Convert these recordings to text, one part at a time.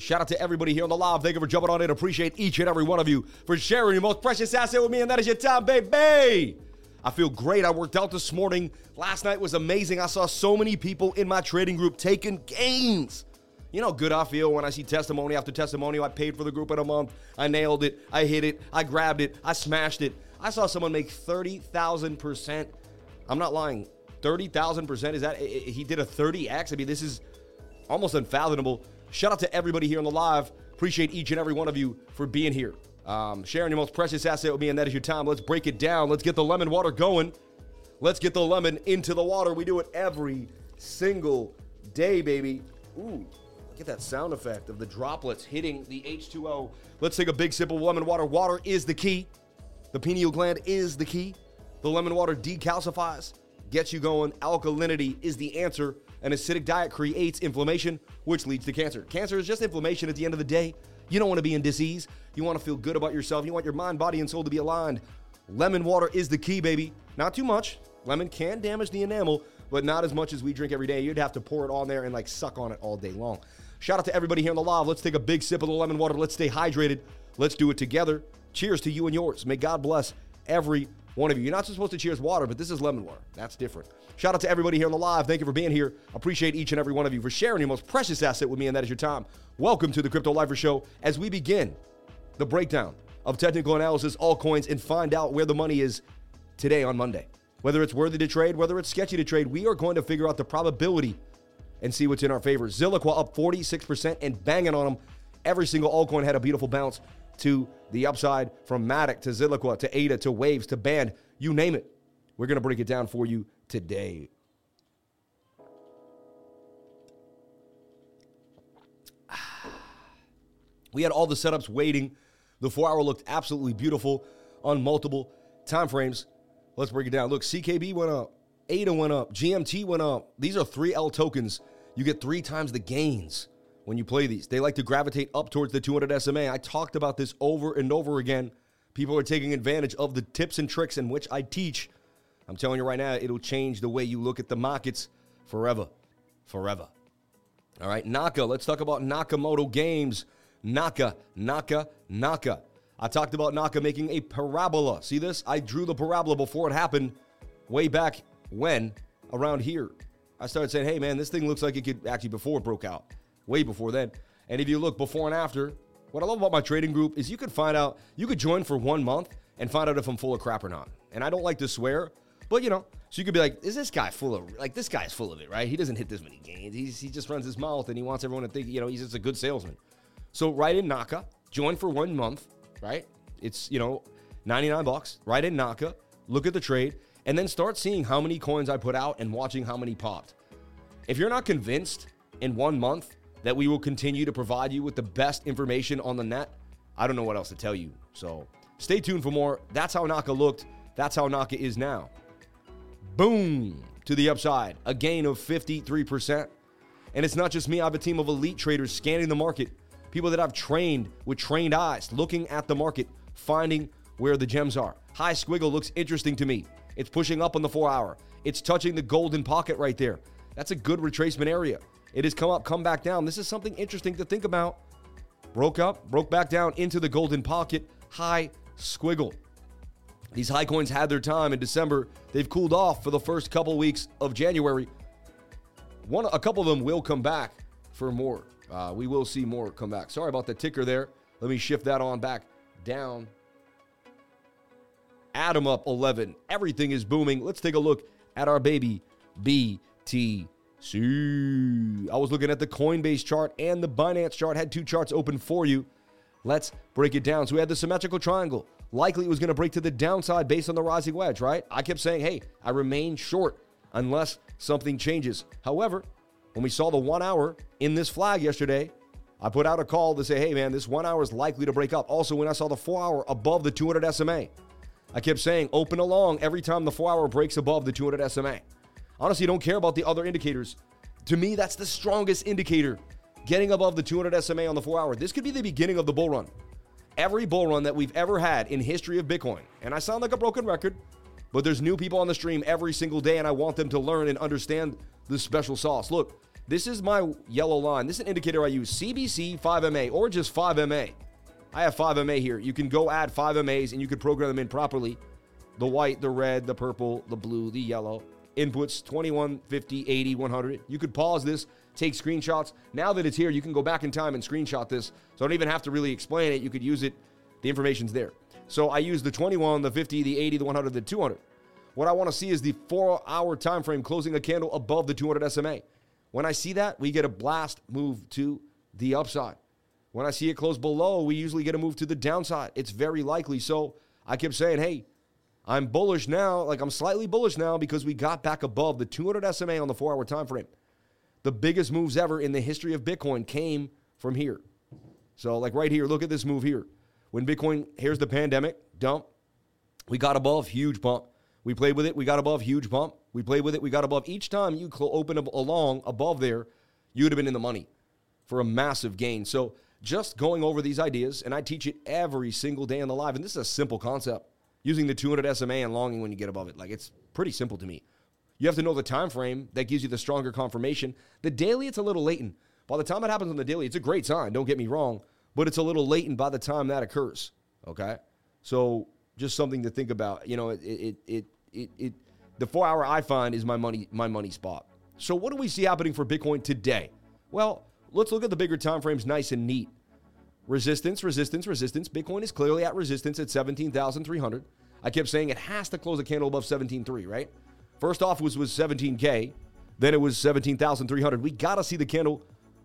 Shout out to everybody here on the live. Thank you for jumping on in. Appreciate each and every one of you for sharing your most precious asset with me, and that is your time, baby. I feel great. I worked out this morning. Last night was amazing. I saw so many people in my trading group taking gains. You know how good I feel when I see testimony after testimony. I paid for the group in a month. I nailed it. I hit it. I grabbed it. I smashed it. I saw someone make 30,000%. I'm not lying. 30,000% is that he did a 30x? I mean, this is almost unfathomable. Shout out to everybody here on the live. Appreciate each and every one of you for being here. Um, sharing your most precious asset with me, and that is your time. Let's break it down. Let's get the lemon water going. Let's get the lemon into the water. We do it every single day, baby. Ooh, Get that sound effect of the droplets hitting the H2O. Let's take a big sip of lemon water. Water is the key. The pineal gland is the key. The lemon water decalcifies, gets you going. Alkalinity is the answer. An acidic diet creates inflammation, which leads to cancer. Cancer is just inflammation at the end of the day. You don't want to be in disease. You want to feel good about yourself. You want your mind, body, and soul to be aligned. Lemon water is the key, baby. Not too much. Lemon can damage the enamel, but not as much as we drink every day. You'd have to pour it on there and like suck on it all day long. Shout out to everybody here on the live. Let's take a big sip of the lemon water. Let's stay hydrated. Let's do it together. Cheers to you and yours. May God bless every one of you. You're not supposed to cheers water, but this is lemon water. That's different. Shout out to everybody here on the live. Thank you for being here. Appreciate each and every one of you for sharing your most precious asset with me, and that is your time. Welcome to the Crypto Lifer Show as we begin the breakdown of technical analysis, altcoins, and find out where the money is today on Monday. Whether it's worthy to trade, whether it's sketchy to trade, we are going to figure out the probability and see what's in our favor. Zilliqa up 46% and banging on them. Every single altcoin had a beautiful bounce to the upside from Matic to Zilliqa to ADA to Waves to Band, you name it. We're going to break it down for you today. We had all the setups waiting. The four hour looked absolutely beautiful on multiple time frames. Let's break it down. Look, CKB went up, ADA went up, GMT went up. These are 3L tokens you get three times the gains when you play these. They like to gravitate up towards the 200 SMA. I talked about this over and over again. People are taking advantage of the tips and tricks in which I teach. I'm telling you right now, it'll change the way you look at the markets forever. Forever. All right, Naka. Let's talk about Nakamoto Games. Naka, Naka, Naka. I talked about Naka making a parabola. See this? I drew the parabola before it happened way back when around here. I started saying, hey, man, this thing looks like it could actually before it broke out, way before then. And if you look before and after, what I love about my trading group is you could find out, you could join for one month and find out if I'm full of crap or not. And I don't like to swear, but you know, so you could be like, is this guy full of, like, this guy's full of it, right? He doesn't hit this many gains. He's, he just runs his mouth and he wants everyone to think, you know, he's just a good salesman. So right in Naka, join for one month, right? It's, you know, 99 bucks, right in Naka, look at the trade and then start seeing how many coins I put out and watching how many popped. If you're not convinced in one month that we will continue to provide you with the best information on the net, I don't know what else to tell you. So stay tuned for more. That's how Naka looked. That's how Naka is now. Boom to the upside, a gain of 53%. And it's not just me, I have a team of elite traders scanning the market, people that I've trained with trained eyes, looking at the market, finding where the gems are. High squiggle looks interesting to me. It's pushing up on the four hour. It's touching the golden pocket right there. That's a good retracement area. It has come up, come back down. This is something interesting to think about. Broke up, broke back down into the golden pocket, high squiggle. These high coins had their time in December. They've cooled off for the first couple weeks of January. One, a couple of them will come back for more. Uh, we will see more come back. Sorry about the ticker there. Let me shift that on back down Atom up 11. Everything is booming. Let's take a look at our baby BTC. I was looking at the Coinbase chart and the Binance chart. Had two charts open for you. Let's break it down. So we had the symmetrical triangle. Likely it was going to break to the downside based on the rising wedge, right? I kept saying, hey, I remain short unless something changes. However, when we saw the one hour in this flag yesterday, I put out a call to say, hey, man, this one hour is likely to break up. Also, when I saw the four hour above the 200 SMA, I kept saying open along every time the four hour breaks above the 200 SMA. Honestly, don't care about the other indicators. To me, that's the strongest indicator. Getting above the 200 SMA on the four hour. This could be the beginning of the bull run. Every bull run that we've ever had in history of Bitcoin, and I sound like a broken record, but there's new people on the stream every single day, and I want them to learn and understand the special sauce. Look, This is my yellow line. This is an indicator I use CBC 5MA or just 5MA. I have 5MA here. You can go add 5MAs and you could program them in properly. The white, the red, the purple, the blue, the yellow. Inputs 21, 50, 80, 100. You could pause this, take screenshots. Now that it's here, you can go back in time and screenshot this. So I don't even have to really explain it. You could use it. The information's there. So I use the 21, the 50, the 80, the 100, the 200. What I want to see is the four hour time frame closing a candle above the 200 SMA. When I see that, we get a blast move to the upside. When I see it close below, we usually get a move to the downside. It's very likely. So I kept saying, hey, I'm bullish now. Like I'm slightly bullish now because we got back above the 200 SMA on the four hour time frame. The biggest moves ever in the history of Bitcoin came from here. So, like right here, look at this move here. When Bitcoin, here's the pandemic dump. We got above, huge bump. We played with it, we got above, huge bump. We played with it, we got above. Each time you cl- open along above there, you would have been in the money for a massive gain. So just going over these ideas, and I teach it every single day in the live. And this is a simple concept using the 200 SMA and longing when you get above it. Like it's pretty simple to me. You have to know the time frame that gives you the stronger confirmation. The daily, it's a little latent. By the time it happens on the daily, it's a great sign. Don't get me wrong, but it's a little latent by the time that occurs. Okay, so just something to think about. You know, it it it it, it the four hour I find is my money my money spot. So what do we see happening for Bitcoin today? Well, let's look at the bigger time frames, nice and neat. Resistance, resistance, resistance. Bitcoin is clearly at resistance at 17,300. I kept saying it has to close a candle above 17.3, right? First off was was 17k, then it was 17,300. We got to see the candle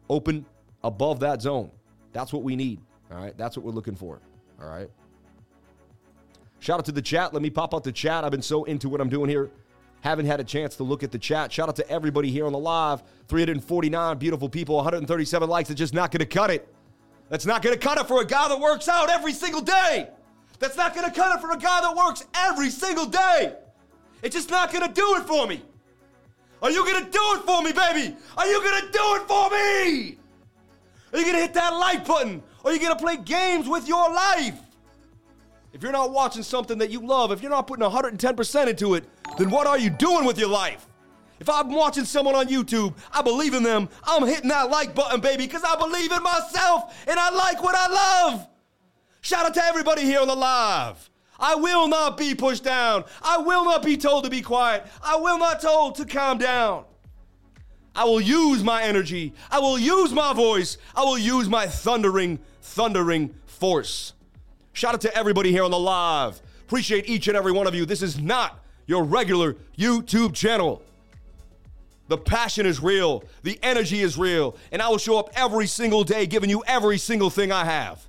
open above that zone. That's what we need. All right, that's what we're looking for. All right. Shout out to the chat. Let me pop out the chat. I've been so into what I'm doing here. Haven't had a chance to look at the chat. Shout out to everybody here on the live. 349 beautiful people, 137 likes. It's just not going to cut it. That's not going to cut it for a guy that works out every single day. That's not going to cut it for a guy that works every single day. It's just not going to do it for me. Are you going to do it for me, baby? Are you going to do it for me? Are you going to hit that like button? Are you going to play games with your life? If you're not watching something that you love, if you're not putting 110% into it, then what are you doing with your life? If I'm watching someone on YouTube, I believe in them. I'm hitting that like button, baby, because I believe in myself and I like what I love. Shout out to everybody here on the live. I will not be pushed down. I will not be told to be quiet. I will not told to calm down. I will use my energy. I will use my voice. I will use my thundering, thundering force. Shout out to everybody here on the live. Appreciate each and every one of you. This is not your regular YouTube channel. The passion is real, the energy is real, and I will show up every single day giving you every single thing I have.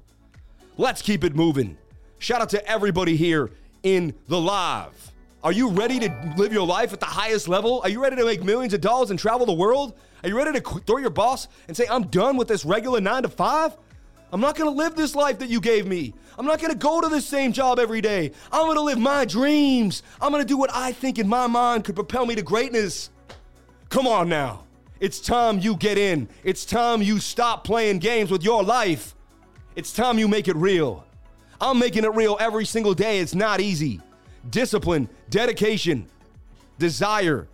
Let's keep it moving. Shout out to everybody here in the live. Are you ready to live your life at the highest level? Are you ready to make millions of dollars and travel the world? Are you ready to throw your boss and say, I'm done with this regular nine to five? I'm not gonna live this life that you gave me. I'm not gonna go to the same job every day. I'm gonna live my dreams. I'm gonna do what I think in my mind could propel me to greatness. Come on now. It's time you get in. It's time you stop playing games with your life. It's time you make it real. I'm making it real every single day. It's not easy. Discipline, dedication, desire,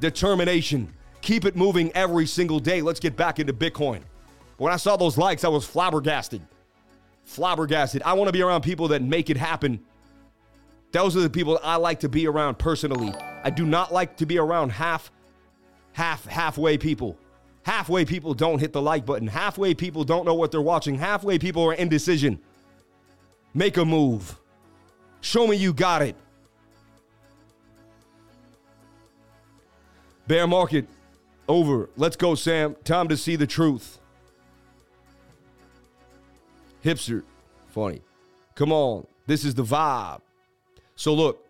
determination. Keep it moving every single day. Let's get back into Bitcoin. When I saw those likes, I was flabbergasted. Flabbergasted. I want to be around people that make it happen. Those are the people I like to be around personally. I do not like to be around half half halfway people. Halfway people don't hit the like button. Halfway people don't know what they're watching. Halfway people are indecision. Make a move. Show me you got it. Bear market over. Let's go, Sam. Time to see the truth. Hipster. Funny. Come on. This is the vibe. So look,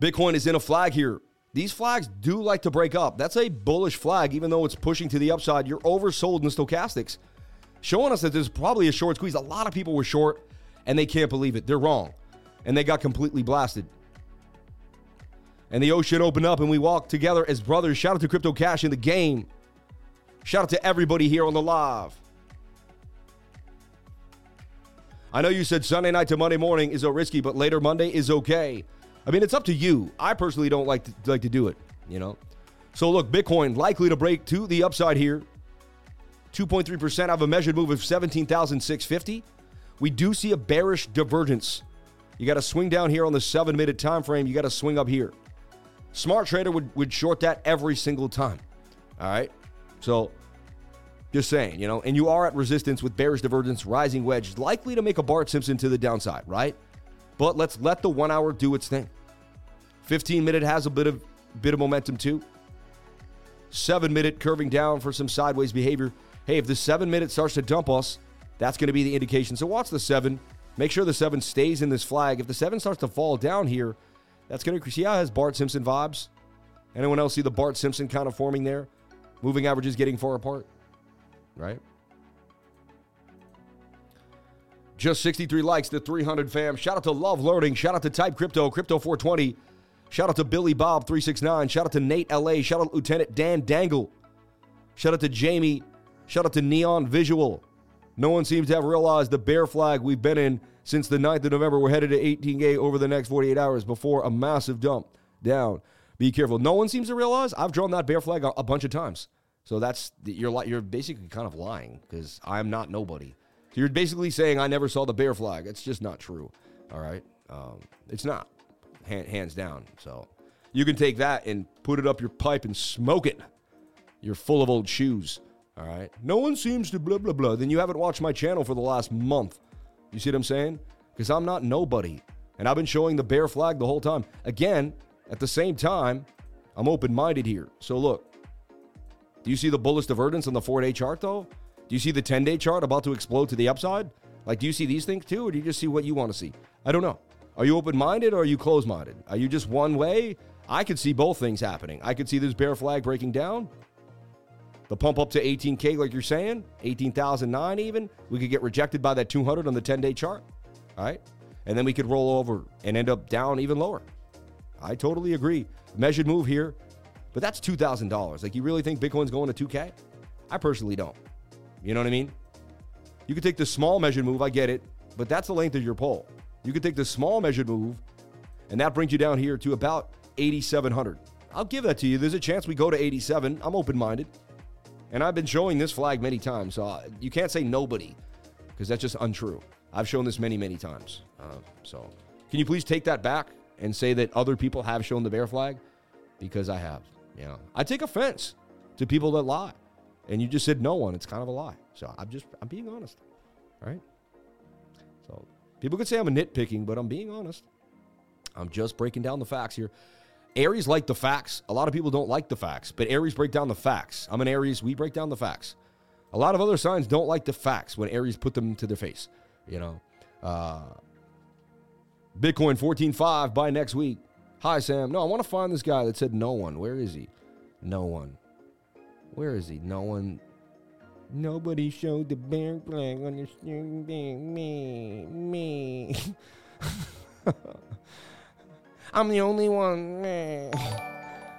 Bitcoin is in a flag here. These flags do like to break up. That's a bullish flag, even though it's pushing to the upside. You're oversold in stochastics, showing us that there's probably a short squeeze. A lot of people were short and they can't believe it. They're wrong. And they got completely blasted. And the ocean opened up and we walked together as brothers. Shout out to Crypto Cash in the game. Shout out to everybody here on the live. I know you said Sunday night to Monday morning is so risky, but later Monday is okay. I mean, it's up to you. I personally don't like to like to do it, you know. So look, Bitcoin likely to break to the upside here. 2.3%. I have a measured move of 17,650. We do see a bearish divergence. You got to swing down here on the seven minute time frame. You got to swing up here. Smart trader would, would short that every single time. All right. So just saying, you know, and you are at resistance with bearish divergence, rising wedge, likely to make a Bart Simpson to the downside, right? But let's let the one hour do its thing. 15 minute has a bit of bit of momentum too. Seven minute curving down for some sideways behavior. Hey, if the seven minute starts to dump us, that's going to be the indication. So watch the seven. Make sure the seven stays in this flag. If the seven starts to fall down here, that's going to see how has Bart Simpson vibes. Anyone else see the Bart Simpson kind of forming there? Moving averages getting far apart, right? Just 63 likes to 300 fam. Shout out to Love Learning. Shout out to Type Crypto, Crypto 420. Shout out to Billy Bob 369. Shout out to Nate LA. Shout out to Lieutenant Dan Dangle. Shout out to Jamie. Shout out to Neon Visual. No one seems to have realized the bear flag we've been in since the 9th of November. We're headed to 18K over the next 48 hours before a massive dump down. Be careful. No one seems to realize I've drawn that bear flag a, a bunch of times. So that's you're you're basically kind of lying because I'm not nobody. So you're basically saying I never saw the bear flag. It's just not true. All right, um, it's not hands down. So you can take that and put it up your pipe and smoke it. You're full of old shoes. All right. No one seems to blah, blah, blah. Then you haven't watched my channel for the last month. You see what I'm saying? Because I'm not nobody. And I've been showing the bear flag the whole time. Again, at the same time, I'm open minded here. So look, do you see the bullish divergence on the four day chart though? Do you see the 10 day chart about to explode to the upside? Like, do you see these things too, or do you just see what you want to see? I don't know. Are you open minded or are you closed minded? Are you just one way? I could see both things happening. I could see this bear flag breaking down. The pump up to 18K, like you're saying, 18,009 even. We could get rejected by that 200 on the 10 day chart. All right. And then we could roll over and end up down even lower. I totally agree. Measured move here, but that's $2,000. Like, you really think Bitcoin's going to 2K? I personally don't. You know what I mean? You could take the small measured move, I get it, but that's the length of your pole. You can take the small measured move, and that brings you down here to about 8,700. I'll give that to you. There's a chance we go to 87. I'm open minded. And I've been showing this flag many times. So uh, you can't say nobody because that's just untrue. I've shown this many, many times. Uh, so can you please take that back and say that other people have shown the bear flag? Because I have. You know, I take offense to people that lie. And you just said no one. It's kind of a lie. So I'm just, I'm being honest. All right. So people could say I'm a nitpicking, but I'm being honest. I'm just breaking down the facts here. Aries like the facts. A lot of people don't like the facts, but Aries break down the facts. I'm an Aries. We break down the facts. A lot of other signs don't like the facts when Aries put them to their face. You know, uh, Bitcoin 14.5 by next week. Hi, Sam. No, I want to find this guy that said no one. Where is he? No one. Where is he? No one. Nobody showed the bear flag on the steering Me. Me. I'm the only one.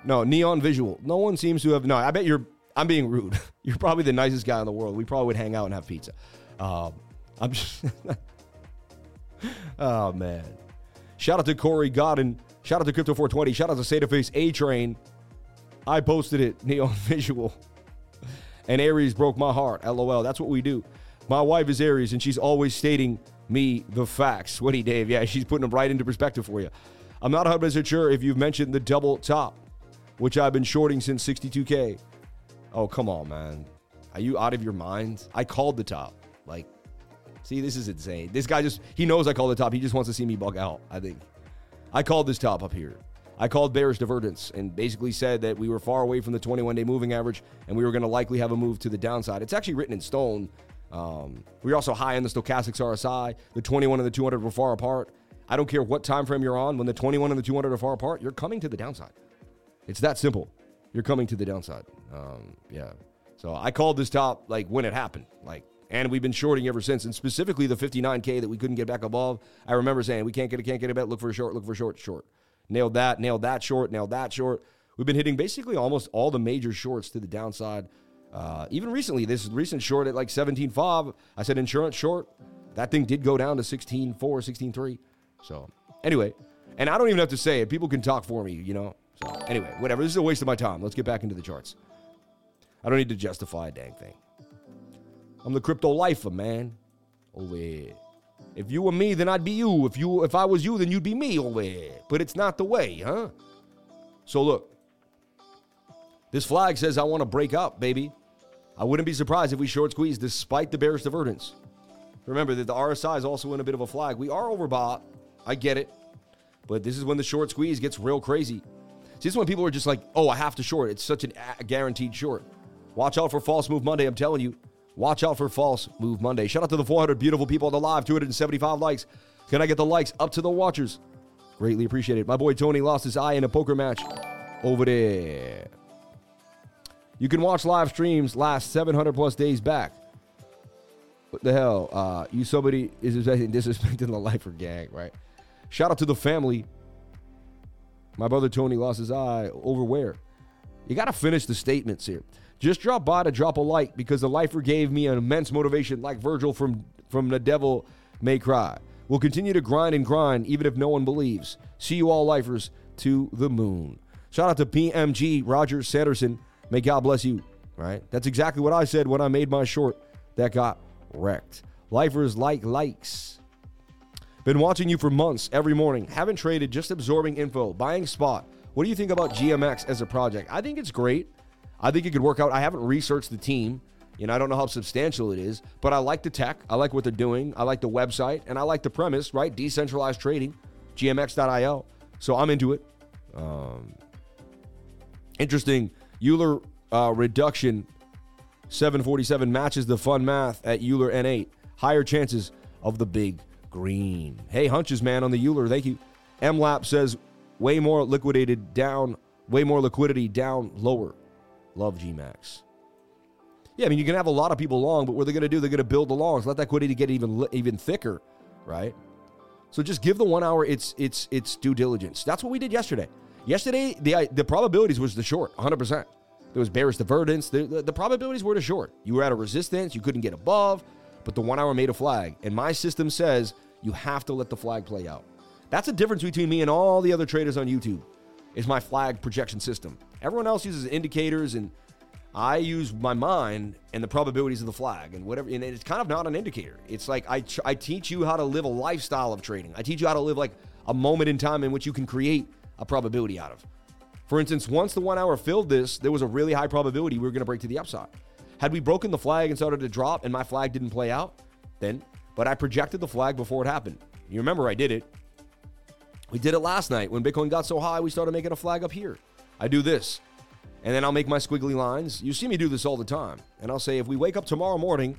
no, neon visual. No one seems to have. No, I bet you're. I'm being rude. You're probably the nicest guy in the world. We probably would hang out and have pizza. Um, I'm just. oh man! Shout out to Corey Godden. Shout out to Crypto 420. Shout out to Sataface A Train. I posted it. Neon visual. And Aries broke my heart. LOL. That's what we do. My wife is Aries, and she's always stating me the facts. Sweaty Dave. Yeah, she's putting them right into perspective for you. I'm not 100% sure if you've mentioned the double top, which I've been shorting since 62K. Oh, come on, man. Are you out of your mind? I called the top. Like, see, this is insane. This guy just, he knows I called the top. He just wants to see me bug out, I think. I called this top up here. I called bearish divergence and basically said that we were far away from the 21 day moving average and we were going to likely have a move to the downside. It's actually written in stone. Um, we are also high in the stochastics RSI. The 21 and the 200 were far apart. I don't care what time frame you're on. When the 21 and the 200 are far apart, you're coming to the downside. It's that simple. You're coming to the downside. Um, yeah. So I called this top like when it happened. Like, and we've been shorting ever since. And specifically the 59k that we couldn't get back above. I remember saying we can't get it, can't get it bet. Look for a short. Look for a short. Short. Nailed that. Nailed that short. Nailed that short. We've been hitting basically almost all the major shorts to the downside. Uh, even recently, this recent short at like 17.5, I said insurance short. That thing did go down to 16.4, 16.3. So, anyway, and I don't even have to say it. People can talk for me, you know? So, anyway, whatever. This is a waste of my time. Let's get back into the charts. I don't need to justify a dang thing. I'm the crypto lifer, man. Over here. If you were me, then I'd be you. If you if I was you, then you'd be me over here. But it's not the way, huh? So look. This flag says I want to break up, baby. I wouldn't be surprised if we short squeeze despite the bearish divergence. Remember that the RSI is also in a bit of a flag. We are overbought. I get it. But this is when the short squeeze gets real crazy. See, this is when people are just like, oh, I have to short. It's such a guaranteed short. Watch out for false move Monday. I'm telling you. Watch out for false move Monday. Shout out to the 400 beautiful people on the live, 275 likes. Can I get the likes up to the watchers? Greatly appreciated. My boy Tony lost his eye in a poker match over there. You can watch live streams last 700 plus days back. What the hell? Uh, you somebody is disrespecting the lifer gang, right? Shout out to the family. My brother Tony lost his eye over where? You got to finish the statements here. Just drop by to drop a like because the lifer gave me an immense motivation, like Virgil from, from The Devil May Cry. We'll continue to grind and grind even if no one believes. See you all lifers to the moon. Shout out to PMG Roger Sanderson. May God bless you. Right? That's exactly what I said when I made my short that got wrecked. Lifers like likes. Been watching you for months every morning. Haven't traded, just absorbing info, buying spot. What do you think about GMX as a project? I think it's great. I think it could work out. I haven't researched the team. You know, I don't know how substantial it is, but I like the tech. I like what they're doing. I like the website, and I like the premise, right? Decentralized trading, gmx.io. So I'm into it. Um, interesting. Euler uh, reduction 747 matches the fun math at Euler N8. Higher chances of the big green. Hey, hunches, man, on the Euler. Thank you. MLAP says way more liquidated down, way more liquidity down lower. Love GMAX. Yeah, I mean, you can have a lot of people long, but what are they're going to do, they're going to build the longs, let that liquidity get even even thicker, right? So just give the one hour its its its due diligence. That's what we did yesterday. Yesterday, the the probabilities was the short, 100. percent There was bearish divergence. The, the, the probabilities were the short. You were at a resistance. You couldn't get above, but the one hour made a flag. And my system says you have to let the flag play out. That's the difference between me and all the other traders on YouTube. Is my flag projection system. Everyone else uses indicators, and I use my mind and the probabilities of the flag and whatever. And it's kind of not an indicator. It's like I, I teach you how to live a lifestyle of trading. I teach you how to live like a moment in time in which you can create a probability out of. For instance, once the one hour filled this, there was a really high probability we were going to break to the upside. Had we broken the flag and started to drop and my flag didn't play out, then, but I projected the flag before it happened. You remember I did it. We did it last night when Bitcoin got so high, we started making a flag up here. I do this. And then I'll make my squiggly lines. You see me do this all the time. And I'll say, if we wake up tomorrow morning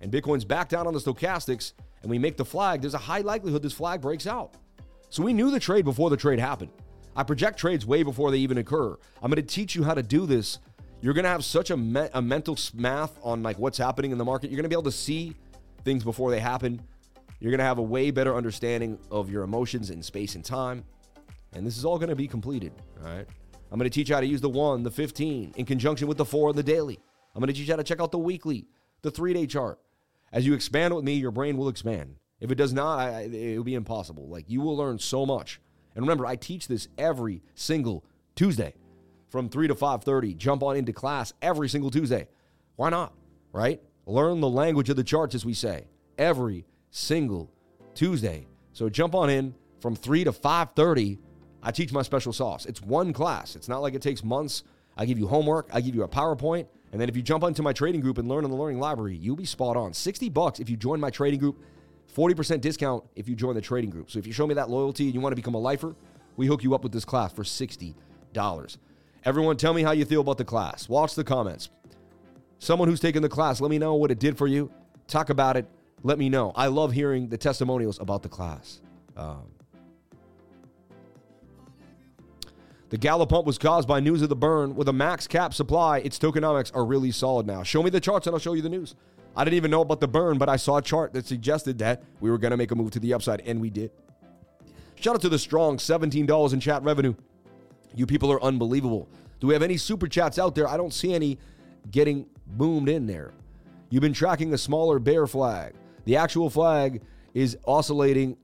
and Bitcoin's back down on the stochastics and we make the flag, there's a high likelihood this flag breaks out. So we knew the trade before the trade happened. I project trades way before they even occur. I'm going to teach you how to do this. You're going to have such a, me- a mental math on like what's happening in the market. You're going to be able to see things before they happen. You're going to have a way better understanding of your emotions in space and time. And this is all going to be completed, all right? I'm going to teach you how to use the 1, the 15 in conjunction with the 4 and the daily. I'm going to teach you how to check out the weekly, the 3-day chart. As you expand with me, your brain will expand. If it does not, I, it will be impossible. Like you will learn so much. And remember, I teach this every single Tuesday from 3 to 5:30. Jump on into class every single Tuesday. Why not? Right? Learn the language of the charts as we say every single Tuesday. So jump on in from 3 to 5:30 I teach my special sauce. It's one class. It's not like it takes months. I give you homework, I give you a PowerPoint, and then if you jump onto my trading group and learn in the learning library, you'll be spot on. 60 bucks if you join my trading group, 40% discount if you join the trading group. So if you show me that loyalty and you want to become a lifer, we hook you up with this class for $60. Everyone, tell me how you feel about the class. Watch the comments. Someone who's taken the class, let me know what it did for you. Talk about it. Let me know. I love hearing the testimonials about the class. Um, The Gala pump was caused by news of the burn. With a max cap supply, its tokenomics are really solid now. Show me the charts and I'll show you the news. I didn't even know about the burn, but I saw a chart that suggested that we were going to make a move to the upside, and we did. Shout out to the strong $17 in chat revenue. You people are unbelievable. Do we have any super chats out there? I don't see any getting boomed in there. You've been tracking a smaller bear flag. The actual flag is oscillating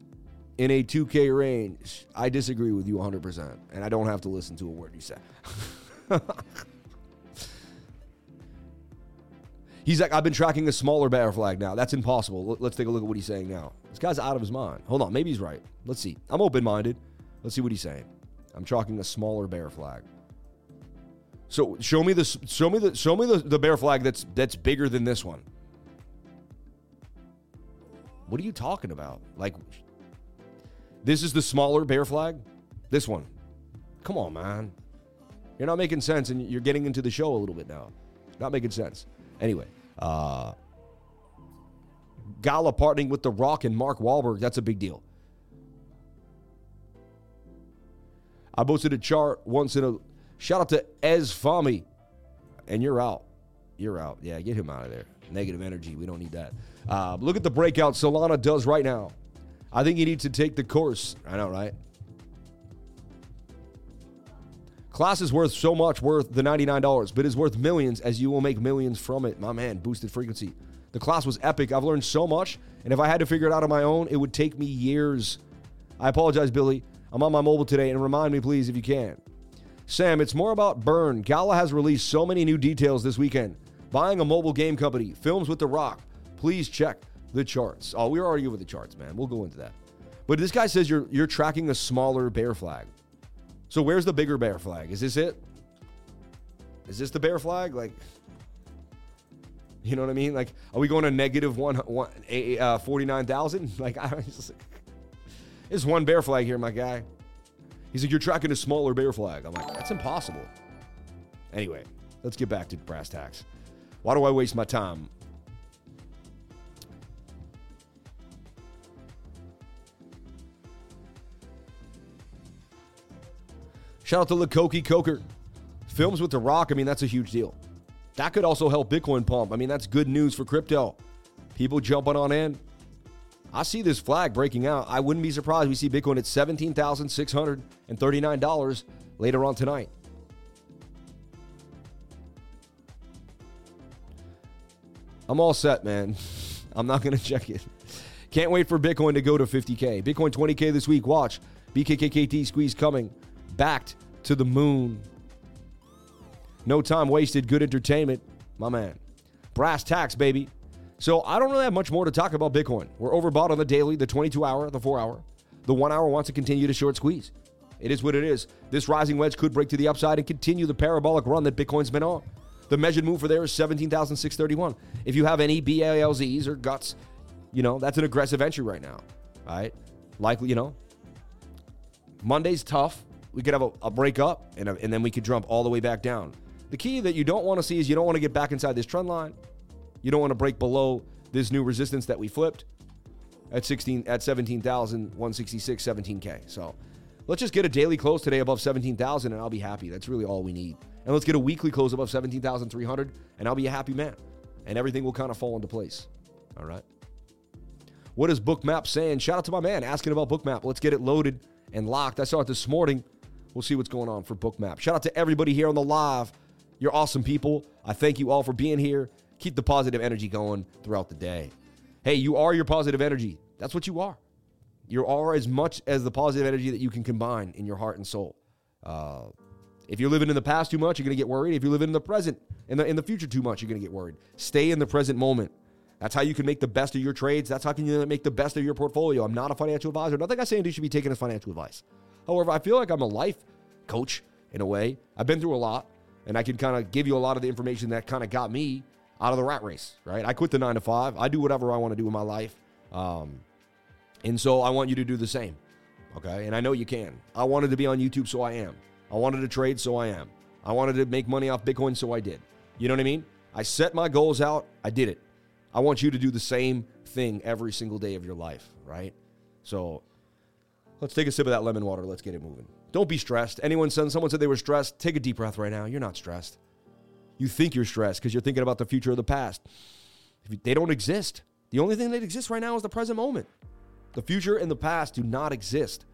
in a 2K range, I disagree with you 100%. And I don't have to listen to a word you say. He's like, I've been tracking a smaller bear flag now. That's impossible. Let's take a look at what he's saying now. This guy's out of his mind. Hold on, maybe he's right. Let's see. I'm open minded. Let's see what he's saying. I'm tracking a smaller bear flag. So show me this. Show me the. Show me the, the bear flag that's that's bigger than this one. What are you talking about? Like, this is the smaller bear flag. This one. Come on, man. You're not making sense, and you're getting into the show a little bit now. Not making sense. Anyway, uh, Gala partnering with The Rock and Mark Wahlberg. That's a big deal. I posted a chart once in a shout out to Ez Fami. And you're out. You're out. Yeah, get him out of there. Negative energy. We don't need that. Uh, look at the breakout Solana does right now. I think you need to take the course. I know, right? Class is worth so much, worth the $99, but is worth millions as you will make millions from it. My man, boosted frequency. The class was epic. I've learned so much, and if I had to figure it out on my own, it would take me years. I apologize, Billy. I'm on my mobile today, and remind me, please, if you can. Sam, it's more about burn. Gala has released so many new details this weekend. Buying a mobile game company, films with The Rock. Please check the charts. Oh, we're already over the charts, man. We'll go into that. But this guy says you're you're tracking a smaller bear flag. So where's the bigger bear flag? Is this it? Is this the bear flag? Like, you know what I mean? Like, are we going to negative one, one uh, 49,000? Like, I just, there's one bear flag here, my guy. He's like, you're tracking a smaller bear flag. I'm like, that's impossible. Anyway, let's get back to brass tacks. Why do I waste my time? Shout out to Lakoki Coker. Films with The Rock, I mean, that's a huge deal. That could also help Bitcoin pump. I mean, that's good news for crypto. People jumping on in. I see this flag breaking out. I wouldn't be surprised we see Bitcoin at $17,639 later on tonight. I'm all set, man. I'm not going to check it. Can't wait for Bitcoin to go to 50K. Bitcoin 20K this week. Watch. BKKKT squeeze coming backed to the moon. No time wasted, good entertainment, my man. Brass tacks, baby. So I don't really have much more to talk about Bitcoin. We're overbought on the daily, the 22 hour, the 4 hour. The 1 hour wants to continue to short squeeze. It is what it is. This rising wedge could break to the upside and continue the parabolic run that Bitcoin's been on. The measured move for there is 17,631. If you have any BALZs or guts, you know, that's an aggressive entry right now. All right. Likely, you know, Monday's tough we could have a, a break up and, a, and then we could jump all the way back down. The key that you don't want to see is you don't want to get back inside this trend line. You don't want to break below this new resistance that we flipped at 16 at 17,166 17k. So, let's just get a daily close today above 17,000 and I'll be happy. That's really all we need. And let's get a weekly close above 17,300 and I'll be a happy man. And everything will kind of fall into place. All right. What is Bookmap saying? Shout out to my man asking about Bookmap. Let's get it loaded and locked. I saw it this morning. We'll see what's going on for Bookmap. Shout out to everybody here on the live. You're awesome people. I thank you all for being here. Keep the positive energy going throughout the day. Hey, you are your positive energy. That's what you are. You are as much as the positive energy that you can combine in your heart and soul. Uh, if you're living in the past too much, you're going to get worried. If you're living in the present, in the, in the future too much, you're going to get worried. Stay in the present moment. That's how you can make the best of your trades. That's how can you make the best of your portfolio. I'm not a financial advisor. Nothing I say saying you should be taken as financial advice. However, I feel like I'm a life coach in a way. I've been through a lot, and I can kind of give you a lot of the information that kind of got me out of the rat race, right? I quit the nine to five. I do whatever I want to do in my life. Um, and so I want you to do the same, okay? And I know you can. I wanted to be on YouTube, so I am. I wanted to trade, so I am. I wanted to make money off Bitcoin, so I did. You know what I mean? I set my goals out, I did it. I want you to do the same thing every single day of your life, right? So Let's take a sip of that lemon water. Let's get it moving. Don't be stressed. Anyone said someone said they were stressed. Take a deep breath right now. You're not stressed. You think you're stressed because you're thinking about the future of the past. They don't exist. The only thing that exists right now is the present moment. The future and the past do not exist.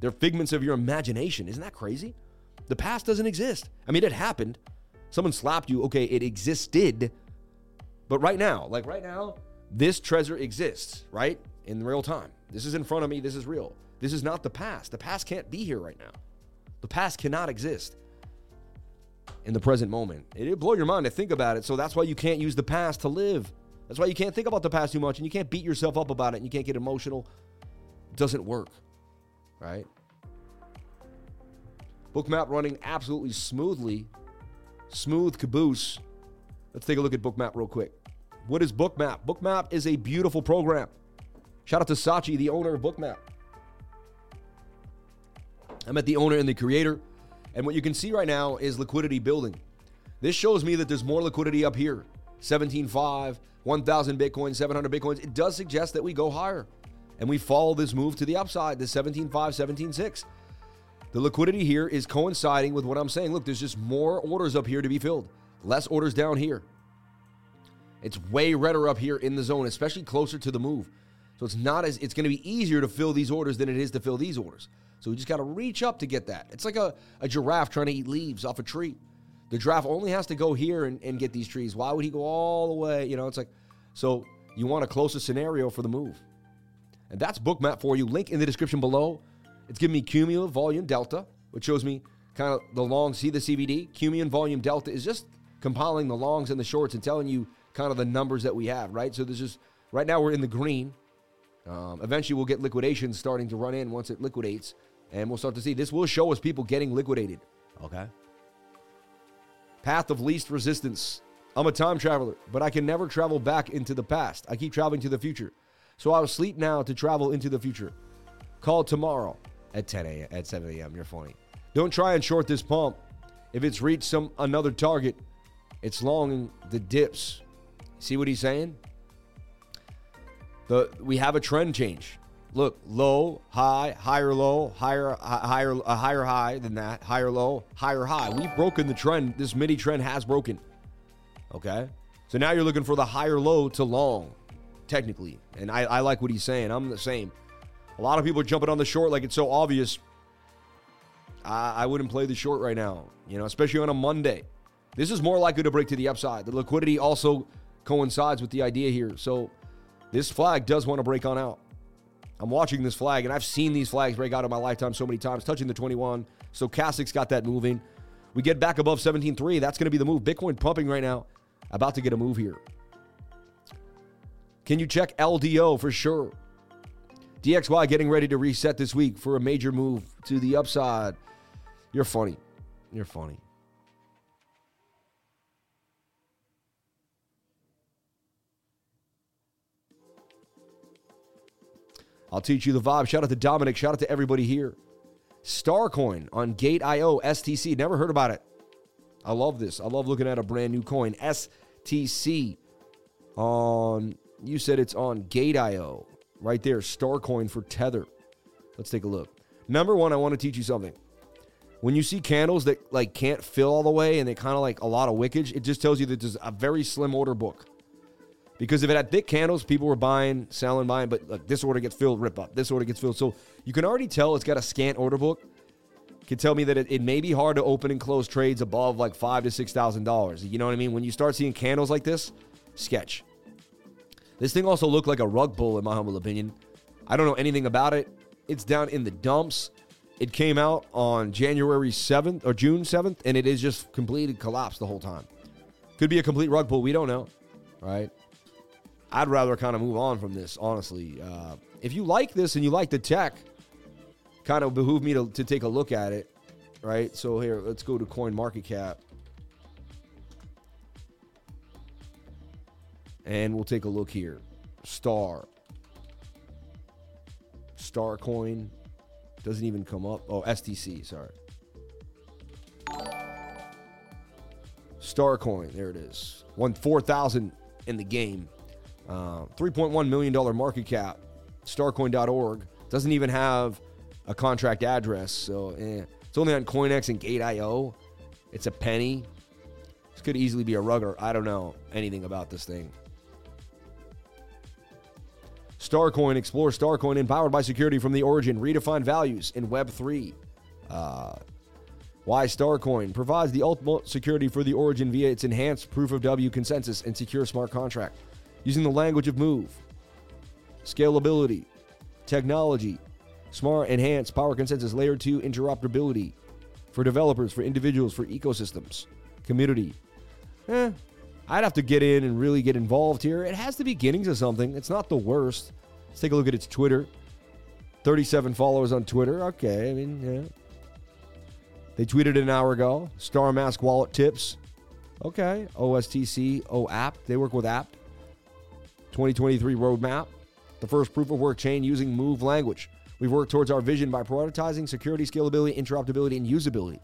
They're figments of your imagination. Isn't that crazy? The past doesn't exist. I mean, it happened. Someone slapped you. Okay, it existed. But right now, like right now, this treasure exists, right? In real time. This is in front of me. This is real. This is not the past. The past can't be here right now. The past cannot exist. in the present moment. It'll blow your mind to think about it. So that's why you can't use the past to live. That's why you can't think about the past too much and you can't beat yourself up about it and you can't get emotional. It doesn't work, right? Bookmap running absolutely smoothly. Smooth caboose. Let's take a look at Bookmap real quick. What is Bookmap? Bookmap is a beautiful program. Shout out to Sachi, the owner of Bookmap. I met the owner and the creator. And what you can see right now is liquidity building. This shows me that there's more liquidity up here 17.5, 1,000 Bitcoin, 700 Bitcoins. It does suggest that we go higher and we follow this move to the upside, the 17.5, 17.6. The liquidity here is coinciding with what I'm saying. Look, there's just more orders up here to be filled, less orders down here. It's way redder up here in the zone, especially closer to the move. So it's not as it's going to be easier to fill these orders than it is to fill these orders. So we just got to reach up to get that. It's like a, a giraffe trying to eat leaves off a tree. The giraffe only has to go here and, and get these trees. Why would he go all the way? You know, it's like, so you want a closer scenario for the move. And that's bookmap for you. Link in the description below. It's giving me cumulative volume delta, which shows me kind of the long, see the CVD? Cumulative volume delta is just compiling the longs and the shorts and telling you kind of the numbers that we have, right? So this is right now we're in the green. Um, eventually we'll get liquidations starting to run in once it liquidates and we'll start to see this will show us people getting liquidated. Okay. Path of least resistance. I'm a time traveler, but I can never travel back into the past. I keep traveling to the future. So I'll sleep now to travel into the future. Call tomorrow at 10 a.m. at 7 a.m. You're funny. Don't try and short this pump. If it's reached some another target, it's long the dips. See what he's saying? The we have a trend change look low, high, higher low, higher higher a higher high than that, higher low, higher high. We've broken the trend. This mini trend has broken. Okay, so now you're looking for the higher low to long, technically, and I, I like what he's saying. I'm the same. A lot of people are jumping on the short like it's so obvious. I, I wouldn't play the short right now, you know, especially on a Monday. This is more likely to break to the upside. The liquidity also coincides with the idea here. So this flag does want to break on out. I'm watching this flag, and I've seen these flags break out in my lifetime so many times, touching the 21. So Kasic's got that moving. We get back above 17.3. That's going to be the move. Bitcoin pumping right now. About to get a move here. Can you check LDO for sure? DXY getting ready to reset this week for a major move to the upside. You're funny. You're funny. I'll teach you the vibe. Shout out to Dominic. Shout out to everybody here. Starcoin on Gate.io, STC. Never heard about it. I love this. I love looking at a brand new coin. STC on, you said it's on Gate.io. Right there, Starcoin for Tether. Let's take a look. Number one, I want to teach you something. When you see candles that like can't fill all the way and they kind of like a lot of wickage, it just tells you that there's a very slim order book. Because if it had thick candles, people were buying, selling, buying, but like this order gets filled, rip up. This order gets filled. So you can already tell it's got a scant order book. Can tell me that it, it may be hard to open and close trades above like five to six thousand dollars. You know what I mean? When you start seeing candles like this, sketch. This thing also looked like a rug pull, in my humble opinion. I don't know anything about it. It's down in the dumps. It came out on January 7th or June 7th, and it is just completely collapsed the whole time. Could be a complete rug pull. We don't know, right? I'd rather kind of move on from this, honestly. Uh, if you like this and you like the tech, kind of behoove me to, to take a look at it, right? So here, let's go to Coin Market Cap. And we'll take a look here. Star. Star Coin. Doesn't even come up. Oh, STC, sorry. Star Coin, there it is. Won 4,000 in the game. Uh, $3.1 million market cap. Starcoin.org doesn't even have a contract address. So eh. it's only on CoinEx and Gate.io. It's a penny. This could easily be a rugger. I don't know anything about this thing. Starcoin, explore Starcoin, empowered by security from the origin, redefine values in Web3. Uh, why Starcoin provides the ultimate security for the origin via its enhanced proof of W consensus and secure smart contract using the language of move, scalability, technology, smart, enhanced, power consensus, layer 2 interoperability for developers, for individuals, for ecosystems. community. Eh, I'd have to get in and really get involved here. It has the beginnings of something. It's not the worst. Let's take a look at its Twitter. 37 followers on Twitter. Okay, I mean, yeah. They tweeted an hour ago. Star Mask wallet tips. Okay. OSTC, OAP. They work with app. 2023 roadmap. The first proof of work chain using Move language. We've worked towards our vision by prioritizing security, scalability, interoperability, and usability.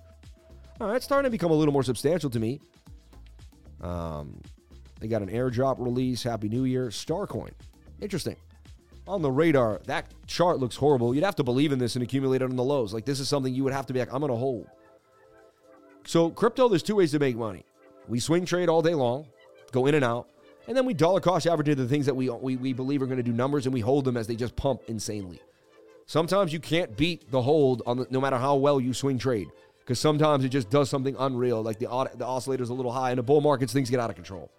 All right, it's starting to become a little more substantial to me. Um, they got an airdrop release. Happy New Year. Starcoin. Interesting. On the radar, that chart looks horrible. You'd have to believe in this and accumulate it on the lows. Like, this is something you would have to be like, I'm going to hold. So, crypto, there's two ways to make money. We swing trade all day long, go in and out, and then we dollar cost average into the things that we, we, we believe are going to do numbers and we hold them as they just pump insanely. Sometimes you can't beat the hold on the, no matter how well you swing trade because sometimes it just does something unreal. Like the, the oscillator's a little high. In the bull markets, things get out of control.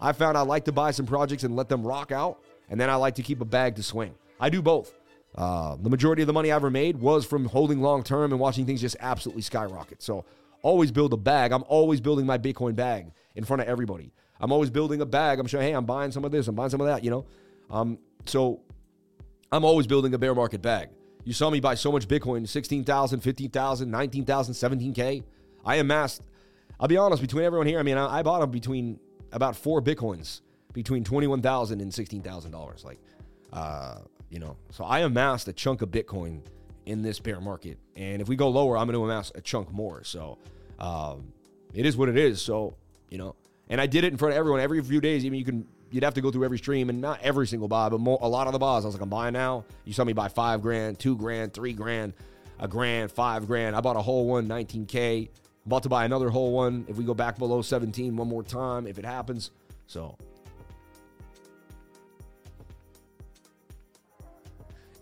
I found I like to buy some projects and let them rock out, and then I like to keep a bag to swing. I do both. Uh, the majority of the money I ever made was from holding long term and watching things just absolutely skyrocket. So always build a bag. I'm always building my Bitcoin bag in front of everybody. I'm always building a bag. I'm showing, hey, I'm buying some of this, I'm buying some of that, you know? Um, so I'm always building a bear market bag. You saw me buy so much Bitcoin 16,000, 15,000, 19,000, 17K. I amassed, I'll be honest, between everyone here, I mean, I, I bought them between about four Bitcoins, between $21,000 and $16,000. Like, uh, you know, so I amassed a chunk of Bitcoin in this bear market. And if we go lower, I'm going to amass a chunk more. So um, it is what it is. So, you know, and I did it in front of everyone every few days. Even you can you'd have to go through every stream and not every single buy, but more, a lot of the buys. I was like, I'm buying now. You saw me buy five grand, two grand, three grand, a grand, five grand. I bought a whole one, 19K. I'm about to buy another whole one if we go back below 17 one more time, if it happens. So.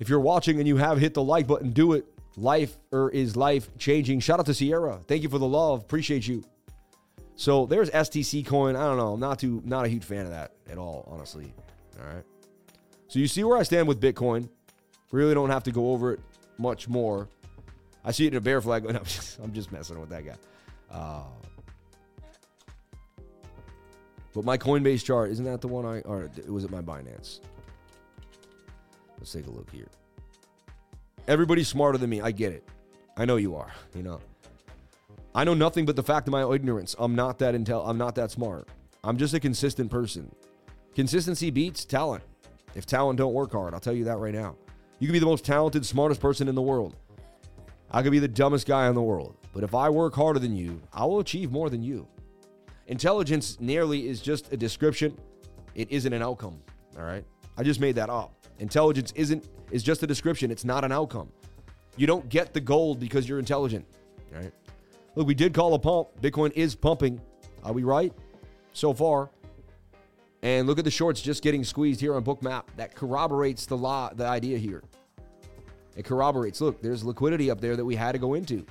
If you're watching and you have hit the like button, do it. Life or is life changing. Shout out to Sierra. Thank you for the love. Appreciate you. So there's STC coin. I don't know. Not too not a huge fan of that at all, honestly. All right. So you see where I stand with Bitcoin. Really don't have to go over it much more. I see it in a bear flag. I'm just, I'm just messing with that guy. Uh, but my Coinbase chart isn't that the one I or was it my Binance? Let's take a look here. Everybody's smarter than me. I get it. I know you are. You know. I know nothing but the fact of my ignorance. I'm not that intel. I'm not that smart. I'm just a consistent person. Consistency beats talent. If talent don't work hard, I'll tell you that right now. You can be the most talented, smartest person in the world. I could be the dumbest guy in the world. But if I work harder than you, I will achieve more than you. Intelligence nearly is just a description. It isn't an outcome. All right. I just made that up. Intelligence isn't is just a description. It's not an outcome. You don't get the gold because you're intelligent. All right. Look, we did call a pump. Bitcoin is pumping. Are we right? So far. And look at the shorts just getting squeezed here on Bookmap. That corroborates the law, the idea here. It corroborates. Look, there's liquidity up there that we had to go into.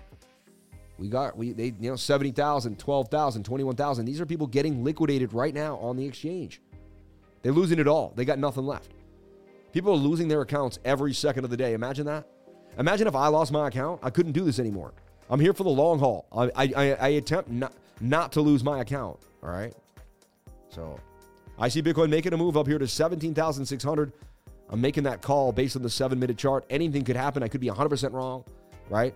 We got we they you know 70,000, 12,000, 21,000. These are people getting liquidated right now on the exchange. They're losing it all. They got nothing left. People are losing their accounts every second of the day. Imagine that. Imagine if I lost my account, I couldn't do this anymore. I'm here for the long haul. I, I, I attempt not, not to lose my account. All right. So I see Bitcoin making a move up here to 17,600. I'm making that call based on the seven minute chart. Anything could happen. I could be 100% wrong. Right.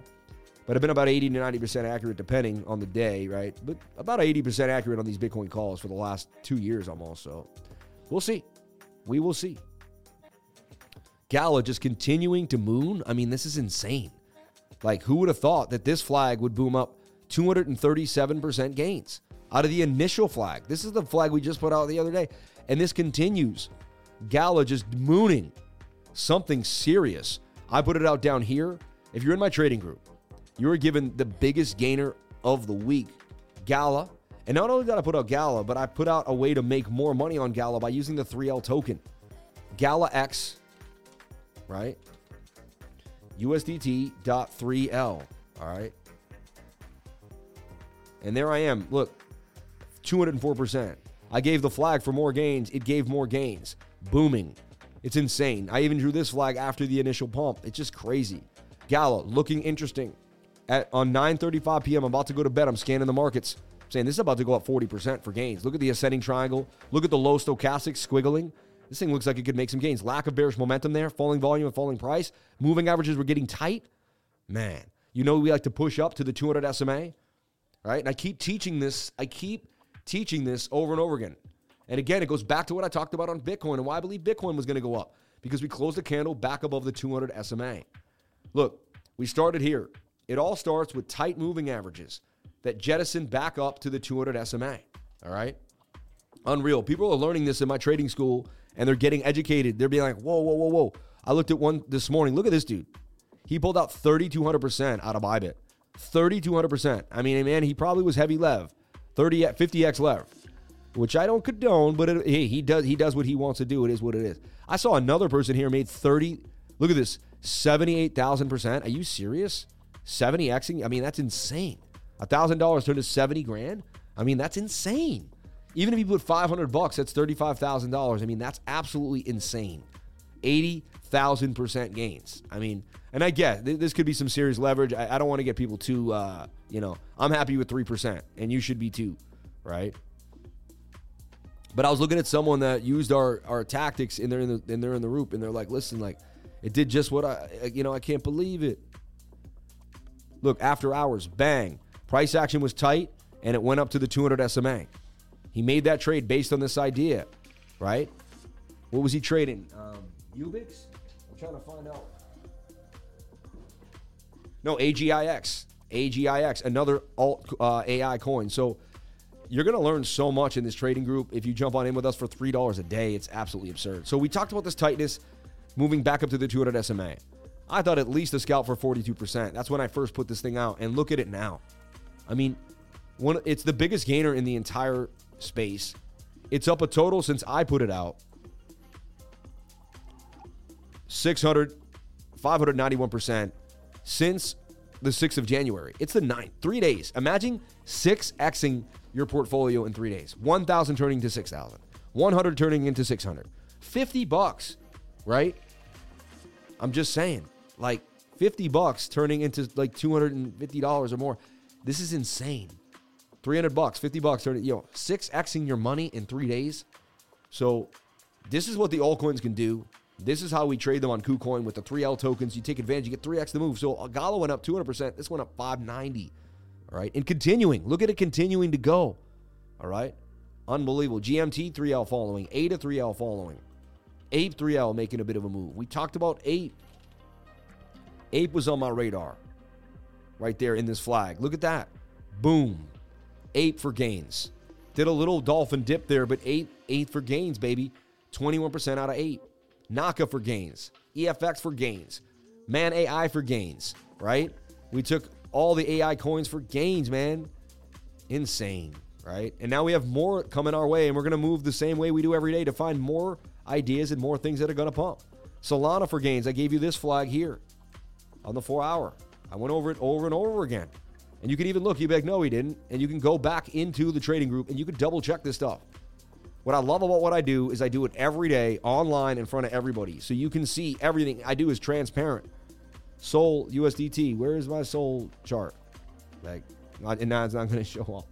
But I've been about 80 to 90% accurate depending on the day. Right. But about 80% accurate on these Bitcoin calls for the last two years almost. So we'll see. We will see. Gala just continuing to moon. I mean, this is insane. Like, who would have thought that this flag would boom up 237% gains out of the initial flag? This is the flag we just put out the other day. And this continues. Gala just mooning something serious. I put it out down here. If you're in my trading group, you are given the biggest gainer of the week, Gala. And not only did I put out Gala, but I put out a way to make more money on Gala by using the 3L token. Gala X, right? USDT.3L. All right. And there I am. Look, 204%. I gave the flag for more gains. It gave more gains. Booming. It's insane. I even drew this flag after the initial pump. It's just crazy. Gala looking interesting. At on 9:35 p.m. I'm about to go to bed. I'm scanning the markets. saying this is about to go up 40% for gains. Look at the ascending triangle. Look at the low stochastic squiggling. This thing looks like it could make some gains. Lack of bearish momentum there, falling volume and falling price. Moving averages were getting tight. Man, you know we like to push up to the 200 SMA, right? And I keep teaching this. I keep teaching this over and over again. And again, it goes back to what I talked about on Bitcoin and why I believe Bitcoin was going to go up because we closed the candle back above the 200 SMA. Look, we started here. It all starts with tight moving averages that jettison back up to the 200 SMA. All right? Unreal. People are learning this in my trading school and they're getting educated. They're being like, whoa, whoa, whoa, whoa. I looked at one this morning. Look at this dude. He pulled out 3,200% out of Bybit. 3,200%. I mean, man, he probably was heavy lev. 30, 50x lev, which I don't condone, but it, hey, he does he does what he wants to do. It is what it is. I saw another person here made 30. Look at this, 78,000%. Are you serious? 70xing? I mean, that's insane. $1,000 turned to 70 grand? I mean, that's insane. Even if you put 500 bucks, that's $35,000. I mean, that's absolutely insane. 80,000% gains. I mean, and I get this could be some serious leverage. I, I don't want to get people too, uh, you know, I'm happy with 3%, and you should be too, right? But I was looking at someone that used our, our tactics and they're in the and they're in the roop and they're like, listen, like it did just what I you know, I can't believe it. Look, after hours, bang. Price action was tight and it went up to the 200 SMA. He made that trade based on this idea, right? What was he trading? Um, Ubix? I'm trying to find out. No, AGIX. AGIX, another alt uh, AI coin. So you're going to learn so much in this trading group if you jump on in with us for $3 a day. It's absolutely absurd. So we talked about this tightness moving back up to the 200 SMA. I thought at least a scalp for 42%. That's when I first put this thing out. And look at it now. I mean, one, it's the biggest gainer in the entire space. It's up a total since I put it out 600, 591% since the 6th of January. It's the 9th, three days. Imagine 6xing your portfolio in three days 1,000 turning to 6,000, 100 turning into 600. 50 bucks, right? I'm just saying, like 50 bucks turning into like $250 or more. This is insane. 300 bucks, 50 bucks, turning, you know, 6xing your money in three days. So this is what the altcoins can do. This is how we trade them on KuCoin with the 3L tokens. You take advantage, you get 3x the move. So Gala went up 200%. This went up 590. All right. And continuing. Look at it continuing to go. All right. Unbelievable. GMT 3L following. ADA 3L following. Ape 3L making a bit of a move. We talked about Ape. Ape was on my radar right there in this flag. Look at that. Boom. Ape for gains. Did a little dolphin dip there, but eight, eight for gains, baby. 21% out of eight. Naka for gains. EFX for gains. Man AI for gains, right? We took all the AI coins for gains, man. Insane, right? And now we have more coming our way, and we're going to move the same way we do every day to find more ideas and more things that are going to pump. Solana for gains. I gave you this flag here on the four hour. I went over it over and over again. And you can even look, you'd be like, no, he didn't. And you can go back into the trading group and you can double check this stuff. What I love about what I do is I do it every day online in front of everybody. So you can see everything I do is transparent. Sol USDT. Where is my Sol chart? Like, and now it's not going to show up.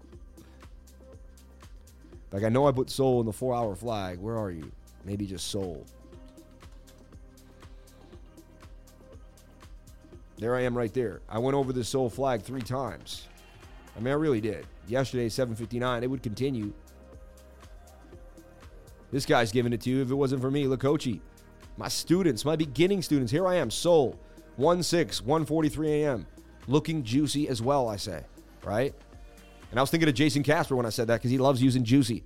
Like, I know I put Sol in the four hour flag. Where are you? Maybe just Sol. There I am right there. I went over the Sol flag three times. I mean, I really did. Yesterday, 759. It would continue. This guy's giving it to you if it wasn't for me. Lakochi. My students, my beginning students. Here I am, Sol. 1 6, 143 a.m. Looking juicy as well, I say, right? And I was thinking of Jason Casper when I said that because he loves using juicy.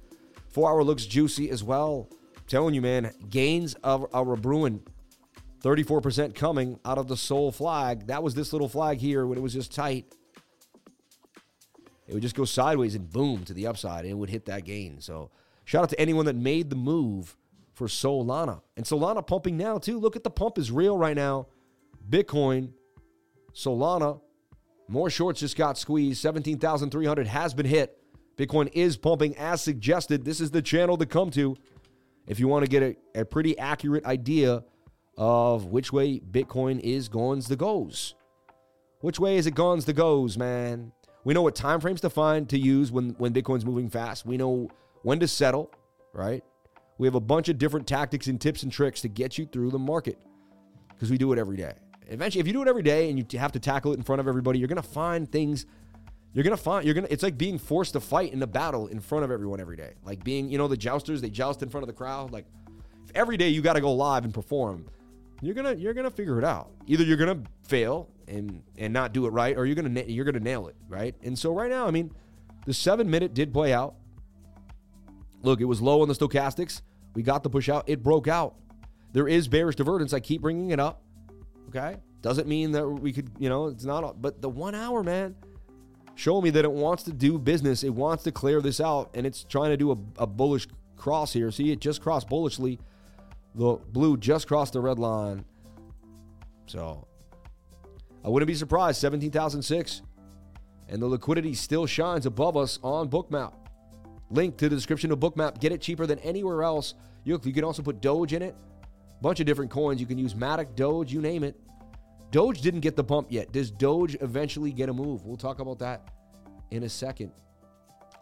Four hour looks juicy as well. I'm telling you, man, gains of our Bruin. 34% coming out of the Sol flag. That was this little flag here when it was just tight. It would just go sideways and boom to the upside and it would hit that gain. So shout out to anyone that made the move for Solana. And Solana pumping now too. Look at the pump is real right now. Bitcoin, Solana, more shorts just got squeezed. 17,300 has been hit. Bitcoin is pumping as suggested. This is the channel to come to if you want to get a, a pretty accurate idea of which way Bitcoin is going the goes. Which way is it going the goes, man? We know what time frames to find to use when when Bitcoin's moving fast. We know when to settle, right? We have a bunch of different tactics and tips and tricks to get you through the market because we do it every day. Eventually, if you do it every day and you have to tackle it in front of everybody, you're going to find things you're gonna find you're gonna it's like being forced to fight in a battle in front of everyone every day like being you know the jousters they joust in front of the crowd like every day you got to go live and perform you're gonna you're gonna figure it out. Either you're gonna fail and and not do it right or you're gonna you're gonna nail it right? And so right now i mean the seven minute did play out. Look it was low on the stochastics. We got the push out. It broke out. There is bearish divergence. I keep bringing it up okay? Doesn't mean that we could you know it's not but the one hour man showing me that it wants to do business. It wants to clear this out, and it's trying to do a, a bullish cross here. See, it just crossed bullishly. The blue just crossed the red line. So I wouldn't be surprised. 17,006. And the liquidity still shines above us on Bookmap. Link to the description of Bookmap. Get it cheaper than anywhere else. You, you can also put Doge in it. Bunch of different coins. You can use Matic, Doge, you name it. Doge didn't get the bump yet. Does Doge eventually get a move? We'll talk about that in a second.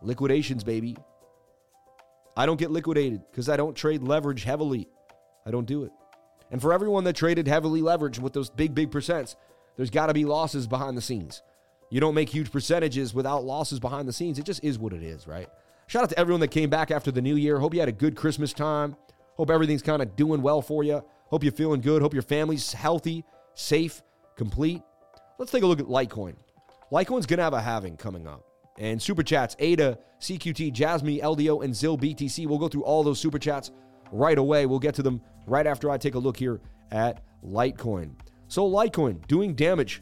Liquidations, baby. I don't get liquidated because I don't trade leverage heavily. I don't do it. And for everyone that traded heavily leveraged with those big, big percents, there's got to be losses behind the scenes. You don't make huge percentages without losses behind the scenes. It just is what it is, right? Shout out to everyone that came back after the new year. Hope you had a good Christmas time. Hope everything's kind of doing well for you. Hope you're feeling good. Hope your family's healthy safe, complete. Let's take a look at Litecoin. Litecoin's going to have a halving coming up. And super chats, ADA, CQT, Jasmy, LDO, and ZIL BTC. We'll go through all those super chats right away. We'll get to them right after I take a look here at Litecoin. So Litecoin doing damage.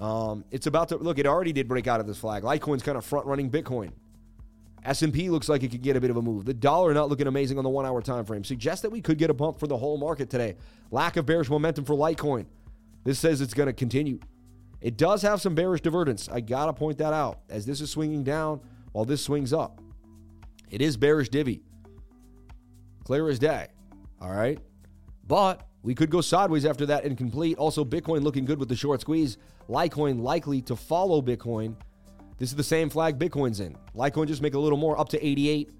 Um, it's about to look. It already did break out of this flag. Litecoin's kind of front running Bitcoin. S&P looks like it could get a bit of a move. The dollar not looking amazing on the one hour time frame. Suggests that we could get a bump for the whole market today. Lack of bearish momentum for Litecoin. This says it's going to continue. It does have some bearish divergence. I got to point that out as this is swinging down while this swings up. It is bearish divvy. Clear as day. All right. But we could go sideways after that incomplete. Also, Bitcoin looking good with the short squeeze. Litecoin likely to follow Bitcoin. This is the same flag Bitcoin's in. Litecoin just make a little more up to 88.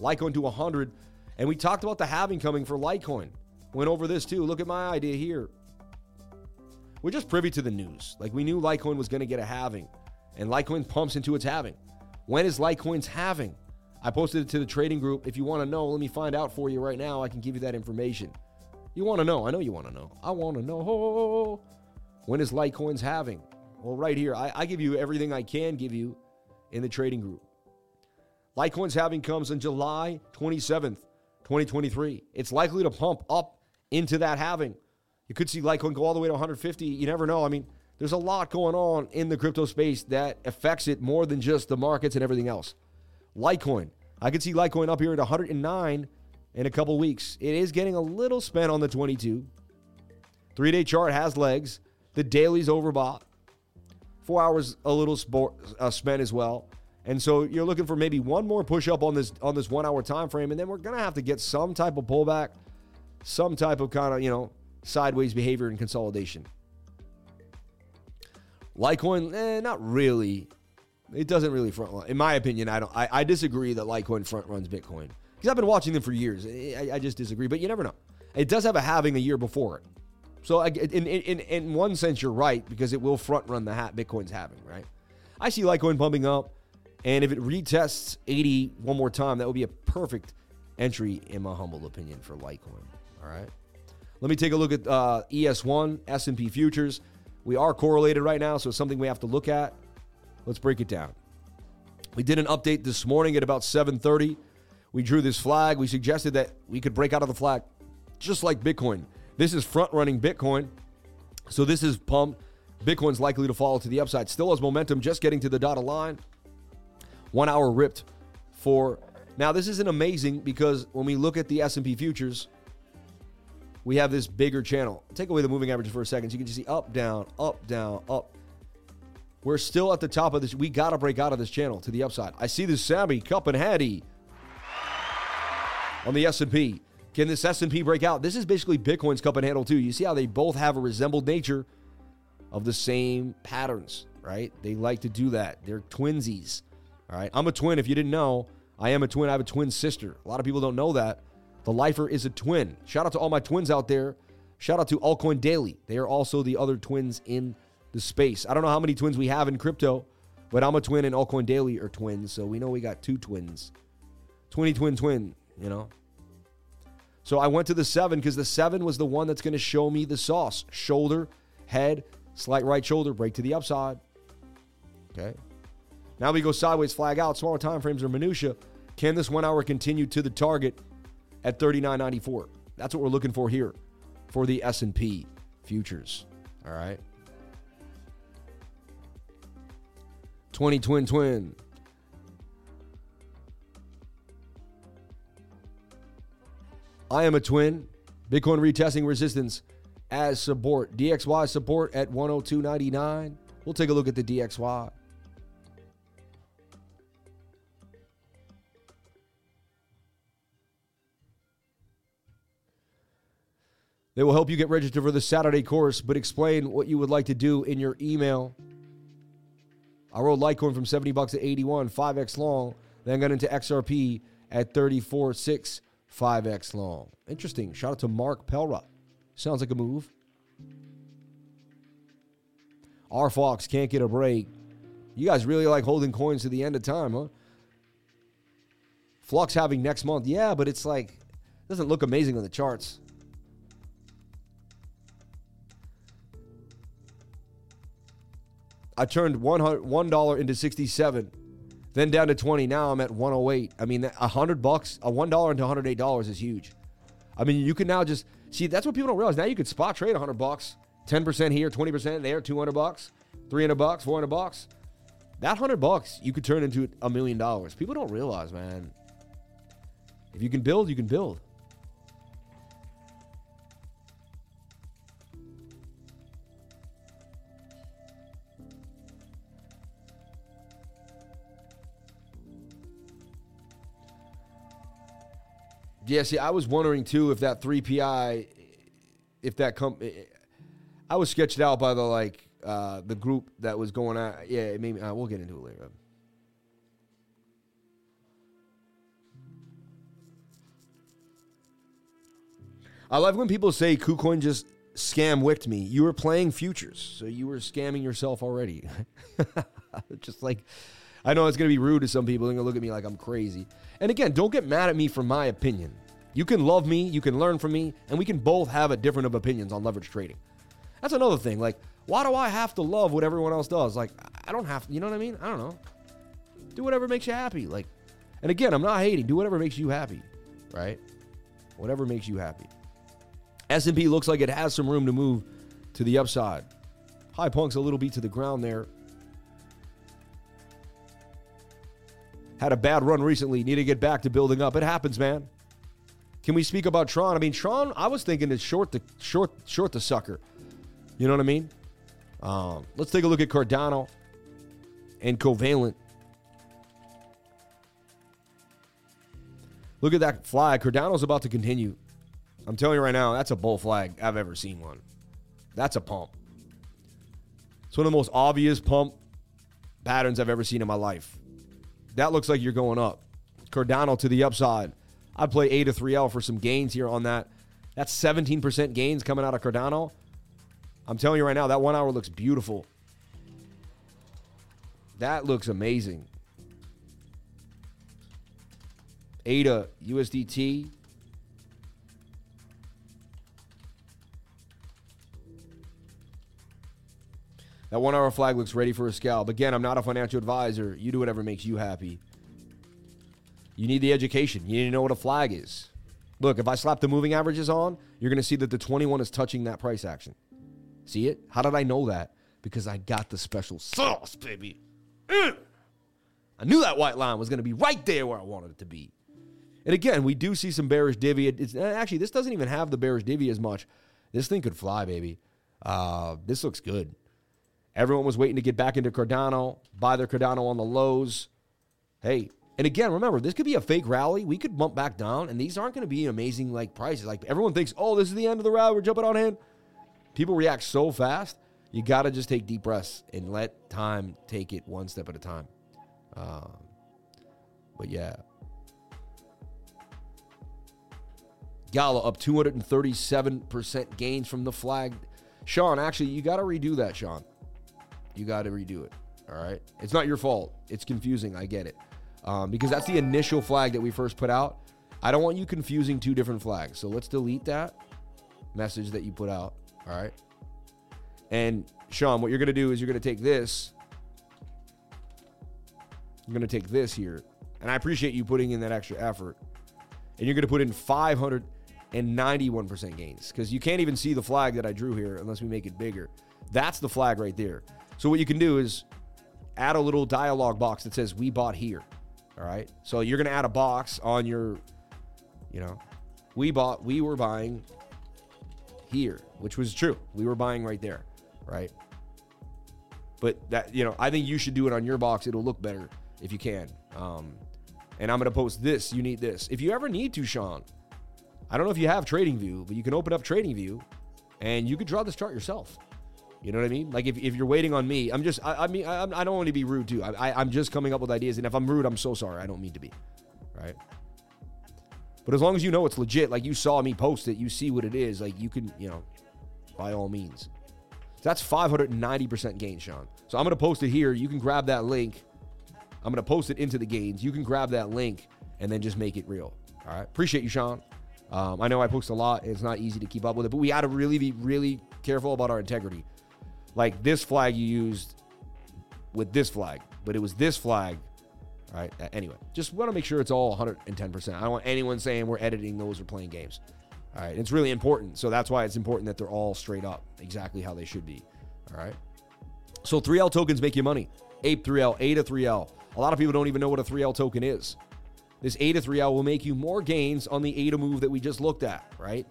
Litecoin to 100. And we talked about the halving coming for Litecoin. Went over this too. Look at my idea here we're just privy to the news. Like we knew Litecoin was going to get a halving, and Litecoin pumps into its halving. When is Litecoin's halving? I posted it to the trading group. If you want to know, let me find out for you right now. I can give you that information. You want to know? I know you want to know. I want to know. When is Litecoin's halving? Well, right here, I, I give you everything I can give you in the trading group. Litecoin's halving comes on July 27th, 2023. It's likely to pump up into that halving. You could see Litecoin go all the way to 150. You never know. I mean, there's a lot going on in the crypto space that affects it more than just the markets and everything else. Litecoin. I could see Litecoin up here at 109 in a couple weeks. It is getting a little spent on the 22. Three day chart has legs. The daily's overbought. Four hours a little sport, uh, spent as well. And so you're looking for maybe one more push up on this on this one hour time frame, and then we're gonna have to get some type of pullback, some type of kind of you know sideways behavior and consolidation. Litecoin, eh, not really. It doesn't really front run. In my opinion, I don't. I, I disagree that Litecoin front runs Bitcoin because I've been watching them for years. I, I, just disagree, but you never know. It does have a halving a year before it, so in, in in one sense, you're right because it will front run the hat Bitcoin's halving. Right? I see Litecoin pumping up, and if it retests 80 one more time, that would be a perfect entry, in my humble opinion, for Litecoin. All right. Let me take a look at uh, ES1, S&P futures. We are correlated right now, so it's something we have to look at. Let's break it down. We did an update this morning at about 7:30. We drew this flag. We suggested that we could break out of the flag just like Bitcoin. This is front running Bitcoin. So this is pumped. Bitcoin's likely to fall to the upside. Still has momentum, just getting to the dotted line. One hour ripped for now. This isn't amazing because when we look at the S&P futures, we have this bigger channel. Take away the moving averages for a second. So you can just see up, down, up, down, up. We're still at the top of this. We got to break out of this channel to the upside. I see this Sammy Cup and Hattie on the S&P. Can this S&P break out? This is basically Bitcoin's cup and handle too. You see how they both have a resembled nature of the same patterns. right? They like to do that. They're twinsies, all right? I'm a twin. If you didn't know, I am a twin. I have a twin sister. A lot of people don't know that. The Lifer is a twin. Shout out to all my twins out there. Shout out to Altcoin Daily. They are also the other twins in the space. I don't know how many twins we have in crypto, but I'm a twin and Altcoin Daily are twins. So we know we got two twins. 20 twin twin, you know? So I went to the seven because the seven was the one that's going to show me the sauce. Shoulder, head, slight right shoulder, break to the upside. Okay. Now we go sideways, flag out. Smaller time frames are minutia. Can this one hour continue to the target at 39.94? That's what we're looking for here for the S&P futures. All right. 20 twin twin. I am a twin. Bitcoin retesting resistance as support. DXY support at 102.99. We'll take a look at the DXY. They will help you get registered for the Saturday course, but explain what you would like to do in your email. I rolled Litecoin from 70 bucks to 81, 5x long, then got into XRP at 34.6, 5x long. Interesting. Shout out to Mark Pelra. Sounds like a move. R Fox can't get a break. You guys really like holding coins to the end of time, huh? Flux halving next month. Yeah, but it's like doesn't look amazing on the charts. I turned one dollar into sixty seven, then down to twenty. Now I'm at one hundred eight. I mean, a hundred bucks, a one dollar into one hundred eight dollars is huge. I mean, you can now just see that's what people don't realize. Now you can spot trade hundred bucks, ten percent here, twenty percent there, two hundred bucks, three hundred bucks, four hundred bucks. That hundred bucks you could turn into a million dollars. People don't realize, man. If you can build, you can build. Yeah, see, I was wondering too if that 3PI, if that come, I was sketched out by the like uh, the group that was going on. Yeah, maybe uh, we'll get into it later. I love when people say KuCoin just scam wicked me. You were playing futures, so you were scamming yourself already. just like I know it's to be rude to some people. They're to look at me like I'm crazy. And again, don't get mad at me for my opinion. You can love me, you can learn from me, and we can both have a different of opinions on leverage trading. That's another thing. Like, why do I have to love what everyone else does? Like, I don't have, you know what I mean? I don't know. Do whatever makes you happy. Like, and again, I'm not hating. Do whatever makes you happy, right? Whatever makes you happy. S&P looks like it has some room to move to the upside. High punks a little beat to the ground there. Had a bad run recently. Need to get back to building up. It happens, man. Can we speak about Tron? I mean, Tron. I was thinking it's short the short short the sucker. You know what I mean? Um, let's take a look at Cardano and Covalent. Look at that flag. Cardano's about to continue. I'm telling you right now, that's a bull flag I've ever seen one. That's a pump. It's one of the most obvious pump patterns I've ever seen in my life. That looks like you're going up. Cardano to the upside. I'd play ADA 3L for some gains here on that. That's 17% gains coming out of Cardano. I'm telling you right now, that one hour looks beautiful. That looks amazing. ADA USDT. That one hour flag looks ready for a scalp. Again, I'm not a financial advisor. You do whatever makes you happy. You need the education. You need to know what a flag is. Look, if I slap the moving averages on, you're going to see that the 21 is touching that price action. See it? How did I know that? Because I got the special sauce, baby. I knew that white line was going to be right there where I wanted it to be. And again, we do see some bearish divvy. It's, eh, actually, this doesn't even have the bearish divvy as much. This thing could fly, baby. Uh, this looks good. Everyone was waiting to get back into Cardano, buy their Cardano on the lows. Hey, and again, remember, this could be a fake rally. We could bump back down, and these aren't going to be amazing like prices. Like everyone thinks, oh, this is the end of the rally. We're jumping on in. People react so fast. you got to just take deep breaths and let time take it one step at a time. Um, but yeah. Gala up 237% gains from the flag. Sean, actually, you got to redo that, Sean. You got to redo it. All right. It's not your fault. It's confusing. I get it. Um, because that's the initial flag that we first put out. I don't want you confusing two different flags. So let's delete that message that you put out. All right. And Sean, what you're going to do is you're going to take this. You're going to take this here. And I appreciate you putting in that extra effort. And you're going to put in 591% gains because you can't even see the flag that I drew here unless we make it bigger. That's the flag right there. So what you can do is add a little dialog box that says we bought here. All right. So you're to add a box on your, you know, we bought, we were buying here, which was true. We were buying right there. Right. But that, you know, I think you should do it on your box. It'll look better if you can. Um, and I'm to post this. You need this. If you ever need to, Sean, I don't know if you have Trading View, but you can open up Trading View, and you could draw this chart yourself. You know what I mean? Like if, if you're waiting on me, I'm just, I, I mean, I, I don't want to be rude too. I, I, am just coming up with ideas. And if I'm rude, I'm so sorry. I don't mean to be. Right. But as long as you know it's legit, like you saw me post it, you see what it is, like you can, you know, by all means. That's 590% gain, Sean. So I'm to post it here. You can grab that link. I'm to post it into the gains. You can grab that link and then just make it real. All right. Appreciate you, Sean. Um, I know I post a lot. It's not easy to keep up with it, but we got to really be really careful about our integrity. Like this flag you used with this flag, but it was this flag. right? Anyway, just want to make sure it's all 110%. I don't want anyone saying we're editing those or playing games. All right. It's really important. So that's why it's important that they're all straight up, exactly how they should be. All right. So 3L tokens make you money. Ape 3L, ADA 3L. A lot of people don't even know what a 3L token is. This ADA 3L will make you more gains on the ADA move that we just looked at, right?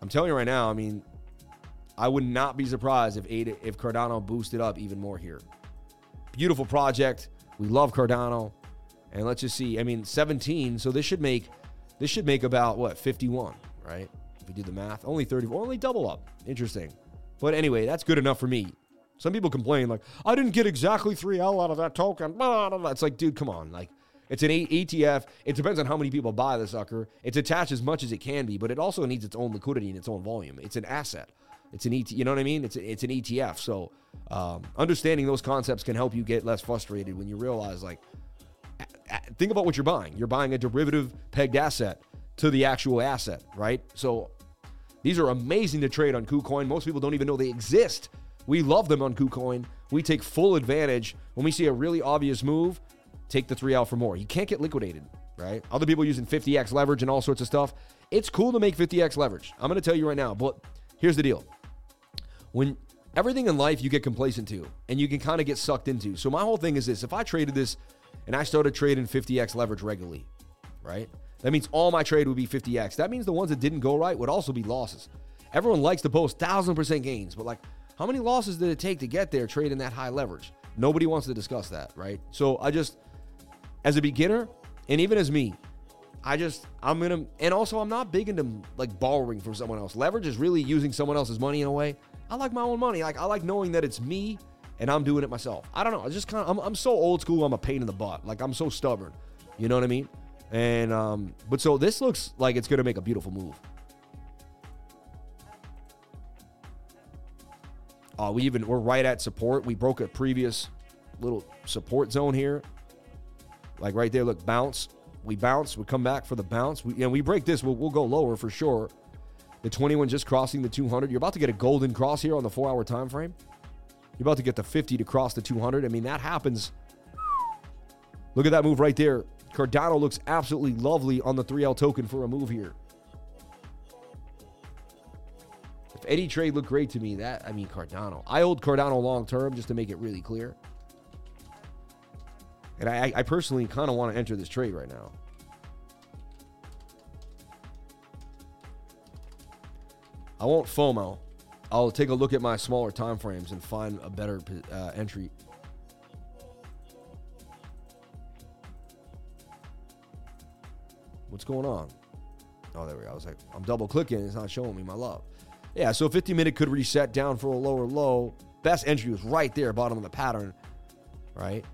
I'm telling you right now, I mean, I would not be surprised if Ada, if Cardano boosted up even more here. Beautiful project. We love Cardano. And let's just see. I mean, 17. So this should make this should make about what 51, right? If we do the math, only 30, only double up. Interesting. But anyway, that's good enough for me. Some people complain like, I didn't get exactly 3L out of that token. It's like, dude, come on. Like, it's an ETF. It depends on how many people buy the sucker. It's attached as much as it can be, but it also needs its own liquidity and its own volume. It's an asset. It's an ET. You know what I mean? It's it's an ETF. So um, understanding those concepts can help you get less frustrated when you realize like, think about what you're buying. You're buying a derivative pegged asset to the actual asset, right? So these are amazing to trade on KuCoin. Most people don't even know they exist. We love them on KuCoin. We take full advantage when we see a really obvious move. Take the three out for more. You can't get liquidated, right? Other people using 50x leverage and all sorts of stuff. It's cool to make 50x leverage. I'm going to tell you right now, but here's the deal when everything in life you get complacent to and you can kind of get sucked into. So my whole thing is this if I traded this and I started trading 50x leverage regularly, right? That means all my trade would be 50x. That means the ones that didn't go right would also be losses. Everyone likes to post thousand percent gains, but like, how many losses did it take to get there trading that high leverage? Nobody wants to discuss that, right? So I just, as a beginner, and even as me, I just I'm gonna, and also I'm not big into like borrowing from someone else. Leverage is really using someone else's money in a way. I like my own money. Like I like knowing that it's me and I'm doing it myself. I don't know. I just kind of I'm, I'm so old school. I'm a pain in the butt. Like I'm so stubborn. You know what I mean? And um, but so this looks like it's gonna make a beautiful move. Uh, we even we're right at support. We broke a previous little support zone here. Like right there, look, bounce. We bounce. We come back for the bounce. We, and we break this. We'll, we'll go lower for sure. The 21 just crossing the 200. You're about to get a golden cross here on the four hour time frame. You're about to get the 50 to cross the 200. I mean, that happens. Look at that move right there. Cardano looks absolutely lovely on the 3L token for a move here. If any trade looked great to me, that, I mean, Cardano. I hold Cardano long term just to make it really clear. And I, I personally kind of want to enter this trade right now. I won't FOMO. I'll take a look at my smaller time frames and find a better uh, entry. What's going on? Oh, there we go. I was like, I'm double clicking. It's not showing me my love. Yeah, so 50 minute could reset down for a lower low. Best entry was right there, bottom of the pattern, right?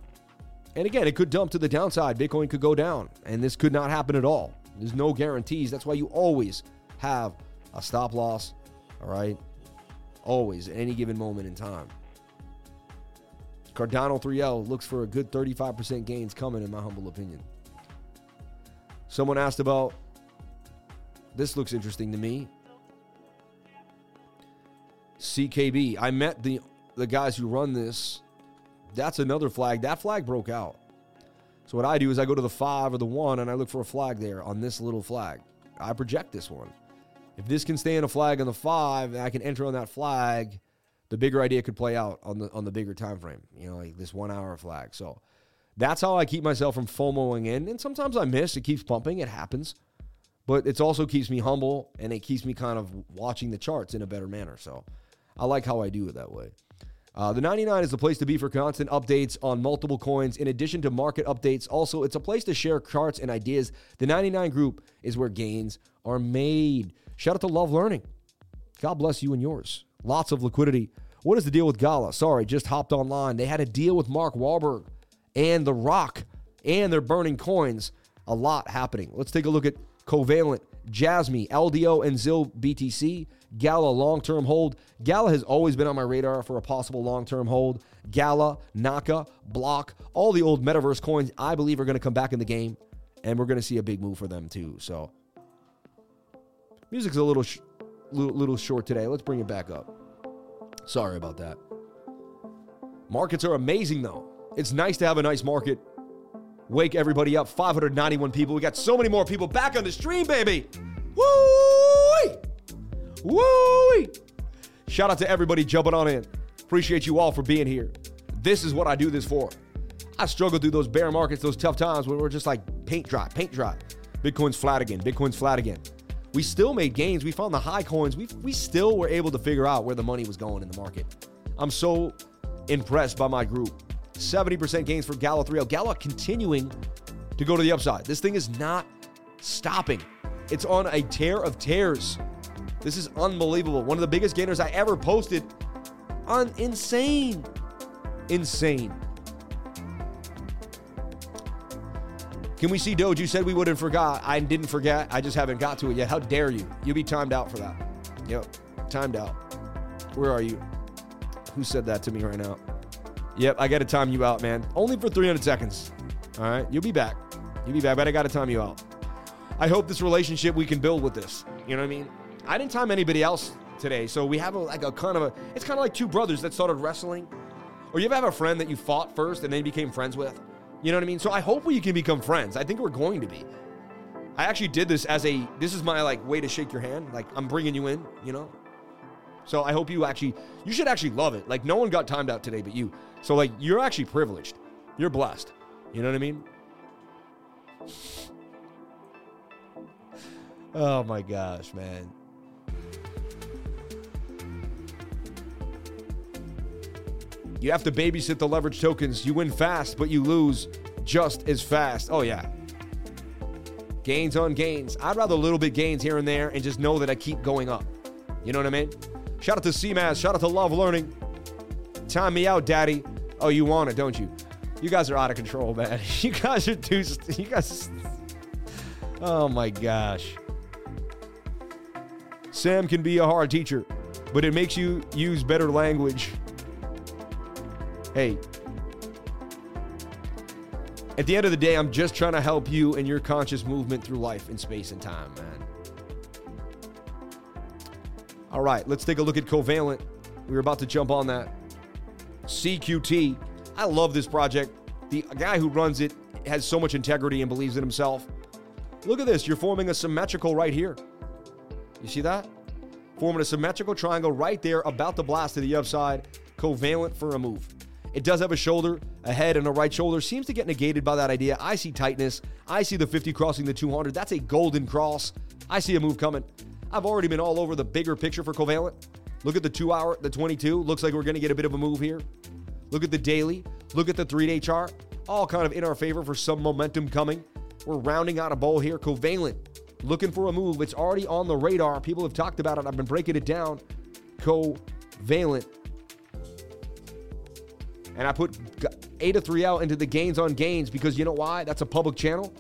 And again, it could dump to the downside. Bitcoin could go down, and this could not happen at all. There's no guarantees. That's why you always have a stop loss, all right? Always, at any given moment in time. Cardano 3L looks for a good 35% gains coming, in my humble opinion. Someone asked about this looks interesting to me. CKB. I met the the guys who run this. That's another flag. That flag broke out. So what I do is I go to the five or the one and I look for a flag there on this little flag. I project this one. If this can stay in a flag on the five, and I can enter on that flag, the bigger idea could play out on the on the bigger time frame. You know, like this one hour flag. So that's how I keep myself from FOMOing in. And sometimes I miss. It keeps pumping. It happens. But it also keeps me humble and it keeps me kind of watching the charts in a better manner. So I like how I do it that way. Uh, the 99 is the place to be for constant updates on multiple coins. In addition to market updates, also, it's a place to share charts and ideas. The 99 group is where gains are made. Shout out to Love Learning. God bless you and yours. Lots of liquidity. What is the deal with Gala? Sorry, just hopped online. They had a deal with Mark Wahlberg and The Rock, and they're burning coins. A lot happening. Let's take a look at Covalent, Jasmy, LDO, and ZIL BTC. Gala long term hold. Gala has always been on my radar for a possible long term hold. Gala, Naka, Block, all the old metaverse coins I believe are going to come back in the game, and we're going to see a big move for them too. So, music's a little, sh- little, short today. Let's bring it back up. Sorry about that. Markets are amazing though. It's nice to have a nice market. Wake everybody up. 591 people. We got so many more people back on the stream, baby. Woo! Woo! Shout out to everybody jumping on in. Appreciate you all for being here. This is what I do this for. I struggle through those bear markets, those tough times when we're just like paint dry, paint dry. Bitcoin's flat again. Bitcoin's flat again. We still made gains. We found the high coins. We we still were able to figure out where the money was going in the market. I'm so impressed by my group. 70% gains for Gala 3L. Gala continuing to go to the upside. This thing is not stopping. It's on a tear of tears. This is unbelievable. One of the biggest gainers I ever posted on insane. Insane. Can we see Doge? You said we wouldn't forgot. I didn't forget. I just haven't got to it yet. How dare you? You'll be timed out for that. Yep. Timed out. Where are you? Who said that to me right now? Yep, I got to time you out, man. Only for 300 seconds. All right, you'll be back. You'll be back, but I got to time you out. I hope this relationship we can build with this. You know what I mean? I didn't time anybody else today, so we have a, like a kind of a. It's kind of like two brothers that started wrestling, or you ever have a friend that you fought first and then became friends with. You know what I mean? So I hope we can become friends. I think we're going to be. I actually did this as a. This is my like way to shake your hand. Like I'm bringing you in. You know. So I hope you actually. You should actually love it. Like no one got timed out today, but you. So like you're actually privileged. You're blessed. You know what I mean? Oh my gosh, man. You have to babysit the leverage tokens. You win fast, but you lose just as fast. Oh yeah. Gains on gains. I'd rather a little bit gains here and there and just know that I keep going up. You know what I mean? Shout out to CMAS. Shout out to Love Learning. Time me out, daddy. Oh, you want it, don't you? You guys are out of control, man. You guys are too. You guys. Oh my gosh. Sam can be a hard teacher, but it makes you use better language. Hey, at the end of the day, I'm just trying to help you and your conscious movement through life in space and time, man. All right, let's take a look at Covalent. We are about to jump on that. CQT. I love this project. The guy who runs it has so much integrity and believes in himself. Look at this. You're forming a symmetrical right here. You see that? Forming a symmetrical triangle right there, about to blast to the upside. Covalent for a move. It does have a shoulder, a head, and a right shoulder. Seems to get negated by that idea. I see tightness. I see the 50 crossing the 200. That's a golden cross. I see a move coming. I've already been all over the bigger picture for Covalent. Look at the two hour, the 22. Looks like we're going to get a bit of a move here. Look at the daily. Look at the three day chart. All kind of in our favor for some momentum coming. We're rounding out a bowl here. Covalent looking for a move. It's already on the radar. People have talked about it. I've been breaking it down. Covalent. And I put Ada 3L into the gains on gains because you know why? That's a public channel.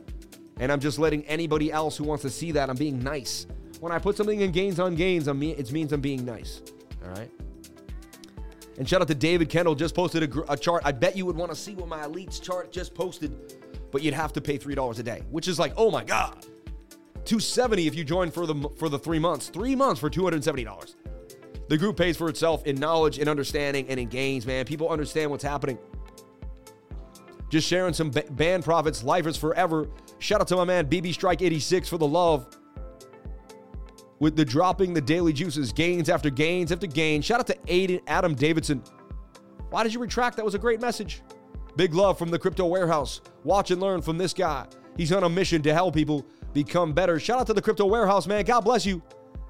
And I'm just letting anybody else who wants to see that, I'm being nice. When I put something in gains on gains, I'm, it means I'm being nice. All right? And shout out to David Kendall, just posted a, a chart. I bet you would want to see what my elites chart just posted, but you'd have to pay $3 a day, which is like, oh my God. 270 if you join for the for the 3 months. 3 months for $270. The group pays for itself in knowledge and understanding and in gains, man. People understand what's happening. Just sharing some Band profits, lifers forever. Shout out to my man BB Strike 86 for the love with the dropping the daily juices, gains after gains after gains. Shout out to Aiden, Adam Davidson. Why did you retract? That was a great message. Big love from the crypto warehouse. Watch and learn from this guy. He's on a mission to help people become better. Shout out to the crypto warehouse, man. God bless you.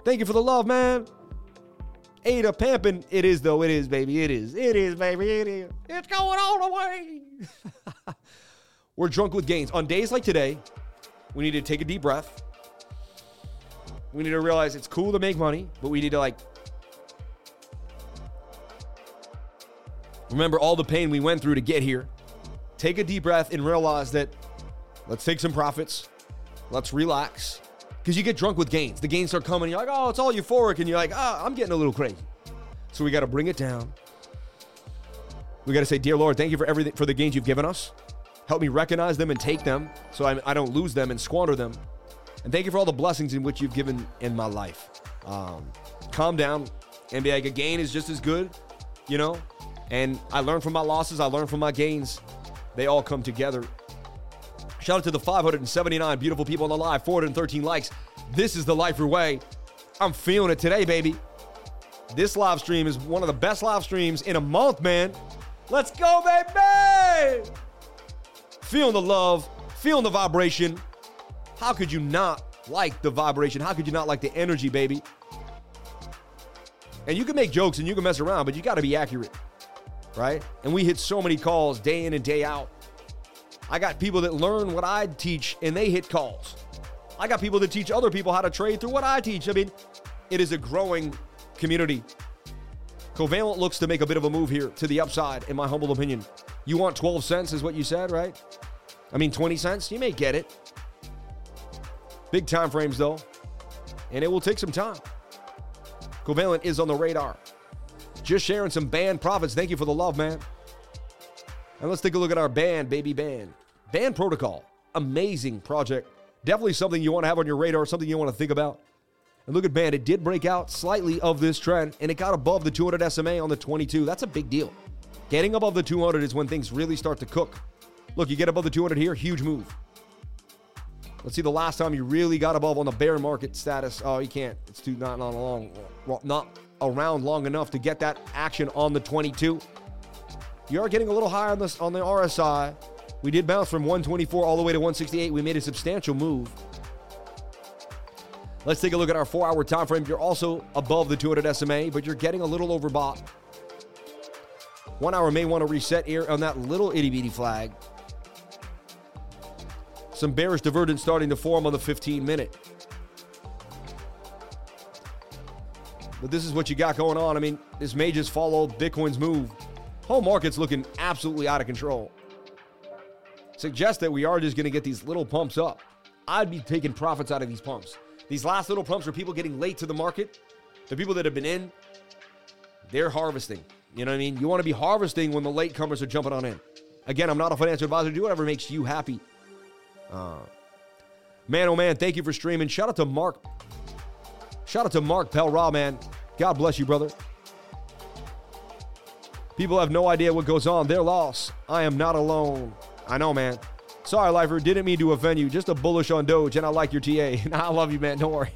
Thank you for the love, man. ADA Pampin. It is, though. It is, baby. It is. It is, baby. It is. It's going all the way. We're drunk with gains. On days like today, we need to take a deep breath we need to realize it's cool to make money, but we need to like remember all the pain we went through to get here. Take a deep breath and realize that let's take some profits. Let's relax. Because you get drunk with gains. The gains start coming. You're like, oh, it's all euphoric. And you're like, ah, I'm getting a little crazy. So we got to bring it down. We got to say, Dear Lord, thank you for everything, for the gains you've given us. Help me recognize them and take them so I, I don't lose them and squander them. And thank you for all the blessings in which you've given in my life. Um, calm down and be like, a gain is just as good, you know? And I learn from my losses, I learn from my gains. They all come together. Shout out to the 579 beautiful people on the live, 413 likes. This is the Lifer Way. I'm feeling it today, baby. This live stream is one of the best live streams in a month, man. Let's go, baby! Feeling the love, feeling the vibration. How could you not like the vibration? How could you not like the energy, baby? And you can make jokes and you can mess around, but you got to be accurate, right? And we hit so many calls day in and day out. I got people that learn what I teach and they hit calls. I got people that teach other people how to trade through what I teach. I mean, it is a growing community. Covalent looks to make a bit of a move here to the upside, in my humble opinion. You want 12 cents, is what you said, right? I mean, 20 cents, you may get it. Big time frames, though, and it will take some time. Covalent is on the radar. Just sharing some Band profits. Thank you for the love, man. And let's take a look at our Band, baby Band. Band Protocol. Amazing project. Definitely something you want to have on your radar, something you want to think about. And look at Band. It did break out slightly of this trend, and it got above the 200 SMA on the 22. That's a big deal. Getting above the 200 is when things really start to cook. Look, you get above the 200 here, huge move. Let's see the last time you really got above on the bear market status. Oh, you can't. It's too not not long, not around long enough to get that action on the 22. You are getting a little higher on this on the RSI. We did bounce from 124 all the way to 168. We made a substantial move. Let's take a look at our four-hour time frame. You're also above the 200 SMA, but you're getting a little overbought. One hour may want to reset here on that little itty bitty flag. Some bearish divergence starting to form on the 15 minute. But this is what you got going on. I mean, this may just follow Bitcoin's move. Whole market's looking absolutely out of control. Suggest that we are just going to get these little pumps up. I'd be taking profits out of these pumps. These last little pumps are people getting late to the market. The people that have been in, they're harvesting. You know what I mean? You want to be harvesting when the latecomers are jumping on in. Again, I'm not a financial advisor. Do whatever makes you happy. Uh, man, oh man, thank you for streaming. Shout out to Mark. Shout out to Mark Pelra, man. God bless you, brother. People have no idea what goes on. They're lost. I am not alone. I know, man. Sorry, Lifer. Didn't mean to offend you. Just a bullish on Doge, and I like your TA. I love you, man. Don't worry.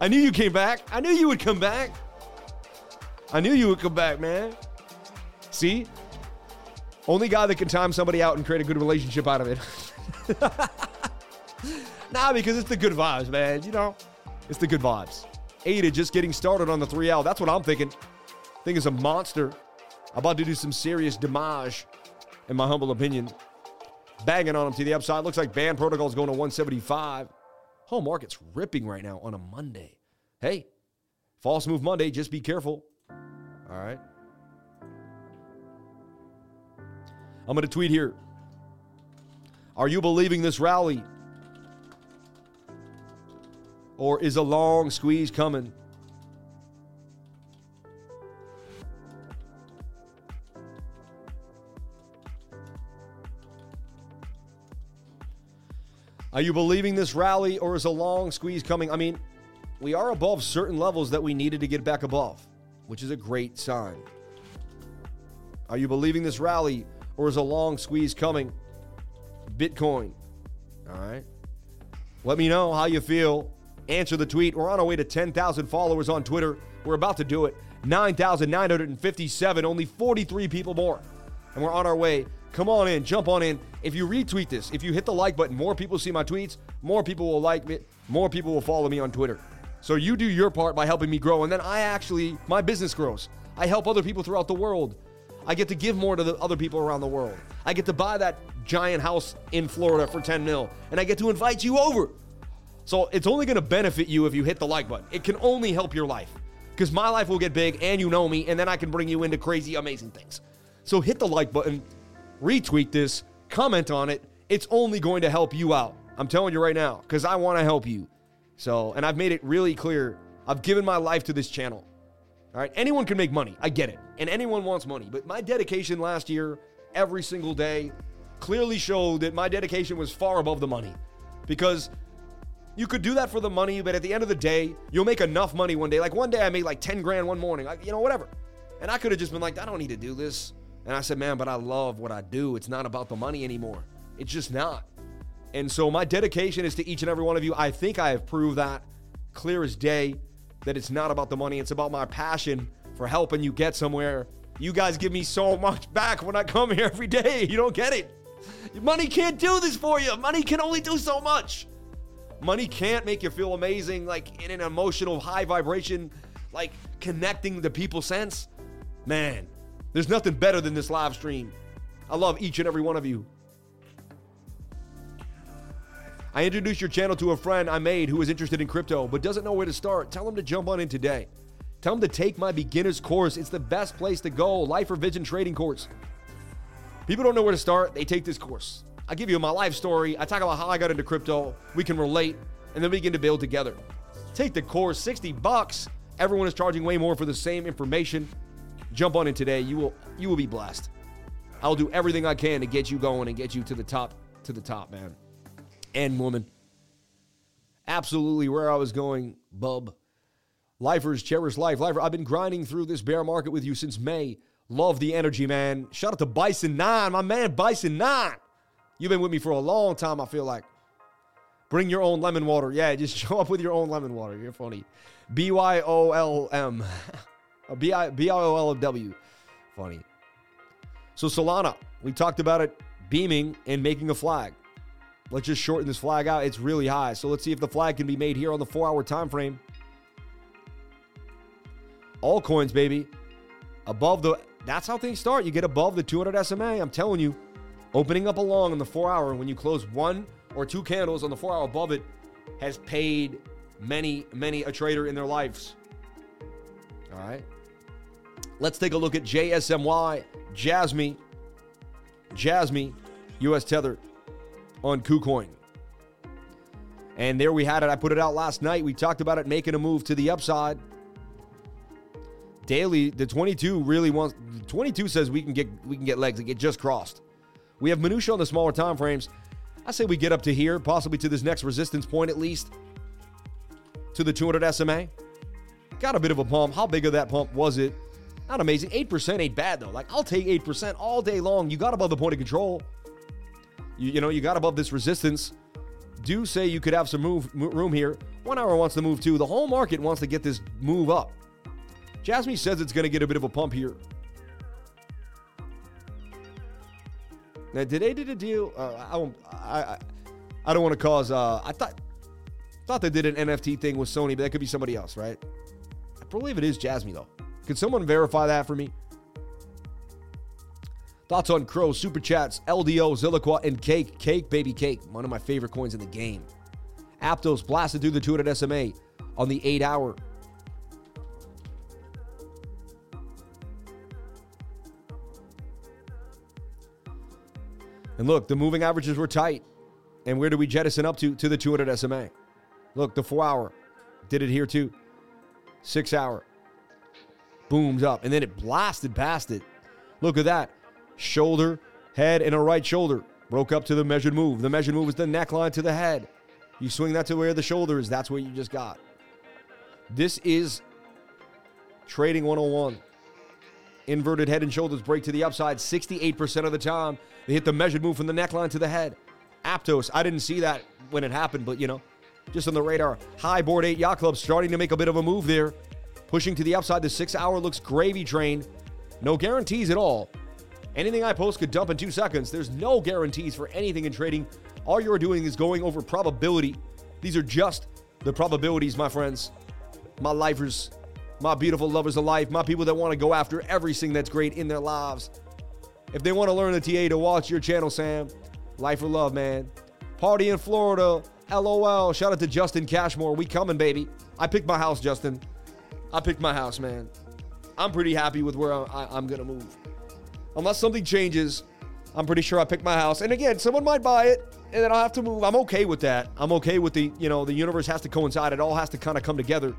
I knew you came back. I knew you would come back. I knew you would come back, man. See? Only guy that can time somebody out and create a good relationship out of it. nah, because it's the good vibes, man. You know, it's the good vibes. ADA just getting started on the 3L. That's what I'm thinking. Think is a monster. About to do some serious damage, in my humble opinion. Banging on him to the upside. Looks like Band Protocol is going to 175. Whole market's ripping right now on a Monday. Hey, false move Monday, just be careful. All right. I'm going to tweet here. Are you believing this rally? Or is a long squeeze coming? Are you believing this rally or is a long squeeze coming? I mean, we are above certain levels that we needed to get back above, which is a great sign. Are you believing this rally or is a long squeeze coming? Bitcoin. All right. Let me know how you feel. Answer the tweet. We're on our way to 10,000 followers on Twitter. We're about to do it. 9,957, only 43 people more. And we're on our way Come on in, jump on in. If you retweet this, if you hit the like button, more people see my tweets, more people will like me, more people will follow me on Twitter. So you do your part by helping me grow, and then I actually, my business grows. I help other people throughout the world. I get to give more to the other people around the world. I get to buy that giant house in Florida for 10 mil, and I get to invite you over. So it's only to benefit you if you hit the like button. It can only help your life because my life will get big and you know me, and then I can bring you into crazy, amazing things. So hit the like button retweet this, comment on it. It's only going to help you out. I'm telling you right now, because I want to help you. So, and I've made it really clear. I've given my life to this channel. All right. Anyone can make money. I get it. And anyone wants money. But my dedication last year, every single day, clearly showed that my dedication was far above the money. Because you could do that for the money, but at the end of the day, you'll make enough money one day. Like one day I made like 10 grand one morning, like, you know, whatever. And I could have just been like, I don't need to do this. And I said, man, but I love what I do. It's not about the money anymore. It's just not. And so my dedication is to each and every one of you. I think I have proved that clear as day that it's not about the money. It's about my passion for helping you get somewhere. You guys give me so much back when I come here every day. You don't get it. Money can't do this for you. Money can only do so much. Money can't make you feel amazing, like in an emotional high vibration, like connecting the people sense. Man, there's nothing better than this live stream. I love each and every one of you. I introduced your channel to a friend I made who is interested in crypto but doesn't know where to start. Tell him to jump on in today. Tell him to take my beginner's course. It's the best place to go. Lifer Vision Trading course. People don't know where to start. They take this course. I give you my life story. I talk about how I got into crypto. We can relate, and then we begin to build together. Take the course, 60 bucks. Everyone is charging way more for the same information. Jump on it today. You will you will be blessed. I'll do everything I can to get you going and get you to the top to the top, man. And woman. Absolutely where I was going, bub. Lifers, cherish life. Lifer, I've been grinding through this bear market with you since May. Love the energy, man. Shout out to Bison9, my man, Bison9. You've been with me for a long time, I feel like. Bring your own lemon water. Yeah, just show up with your own lemon water. You're funny. B Y O L M. Uh, B I B I O L W. Funny. So Solana, we talked about it beaming and making a flag. Let's just shorten this flag out. It's really high. So let's see if the flag can be made here on the four hour time frame. All coins, baby. Above the that's how things start. You get above the 200 SMA. I'm telling you, opening up a long in the four hour when you close one or two candles on the four hour above it has paid many, many a trader in their lives. All right. Let's take a look at JSMY, Jasmy, Jasmy, US Tether on KuCoin. And there we had it. I put it out last night. We talked about it making a move to the upside. Daily, the 22 really wants 22 says we can get we can get legs. It just crossed. We have minutia on the smaller time frames. I say we get up to here, possibly to this next resistance point at least. To the 200 SMA. Got a bit of a pump. How big of that pump was it? Not amazing. 8% ain't bad, though. Like, I'll take 8% all day long. You got above the point of control. You, you know, you got above this resistance. Do say you could have some move room here. One hour wants to move too. The whole market wants to get this move up. Jasmy says it's going to get a bit of a pump here. Now, did they did a deal? Uh, I, don't, I, I don't want to cause. Uh, I thought thought they did an NFT thing with Sony, but that could be somebody else, right? I believe it is Jasmy though. Can someone verify that for me? Thoughts on Crow, Super Chats, LDO, Zilliqa, and Cake. Cake, baby cake. One of my favorite coins in the game. Aptos blasted through the 200 SMA on the eight hour. And look, the moving averages were tight. And where do we jettison up to? To the 200 SMA. Look, the four hour did it here too. Six hour booms up. And then it blasted past it. Look at that. Shoulder, head, and a right shoulder. Broke up to the measured move. The measured move is the neckline to the head. You swing that to where the shoulder is. That's what you just got. This is trading 101. Inverted head and shoulders break to the upside 68% of the time. They hit the measured move from the neckline to the head. Aptos, I didn't see that when it happened, but you know, just on the radar. High board eight yacht club starting to make a bit of a move there. Pushing to the upside. The six hour looks gravy train. No guarantees at all. Anything I post could dump in two seconds. There's no guarantees for anything in trading. All you're doing is going over probability. These are just the probabilities, my friends, my lifers, my beautiful lovers of life, my people that want to go after everything that's great in their lives. If they want to learn the TA to watch your channel, Sam, Life or Love, man. Party in Florida, LOL. Shout out to Justin Cashmore. We coming, baby. I picked my house, Justin. I picked my house, man. I'm pretty happy with where I, am going to move. Unless something changes, I'm pretty sure I picked my house. And again, someone might buy it and then I'll have to move. I'm okay with that. I'm okay with the, you know, the universe has to coincide. It all has to kind of come together.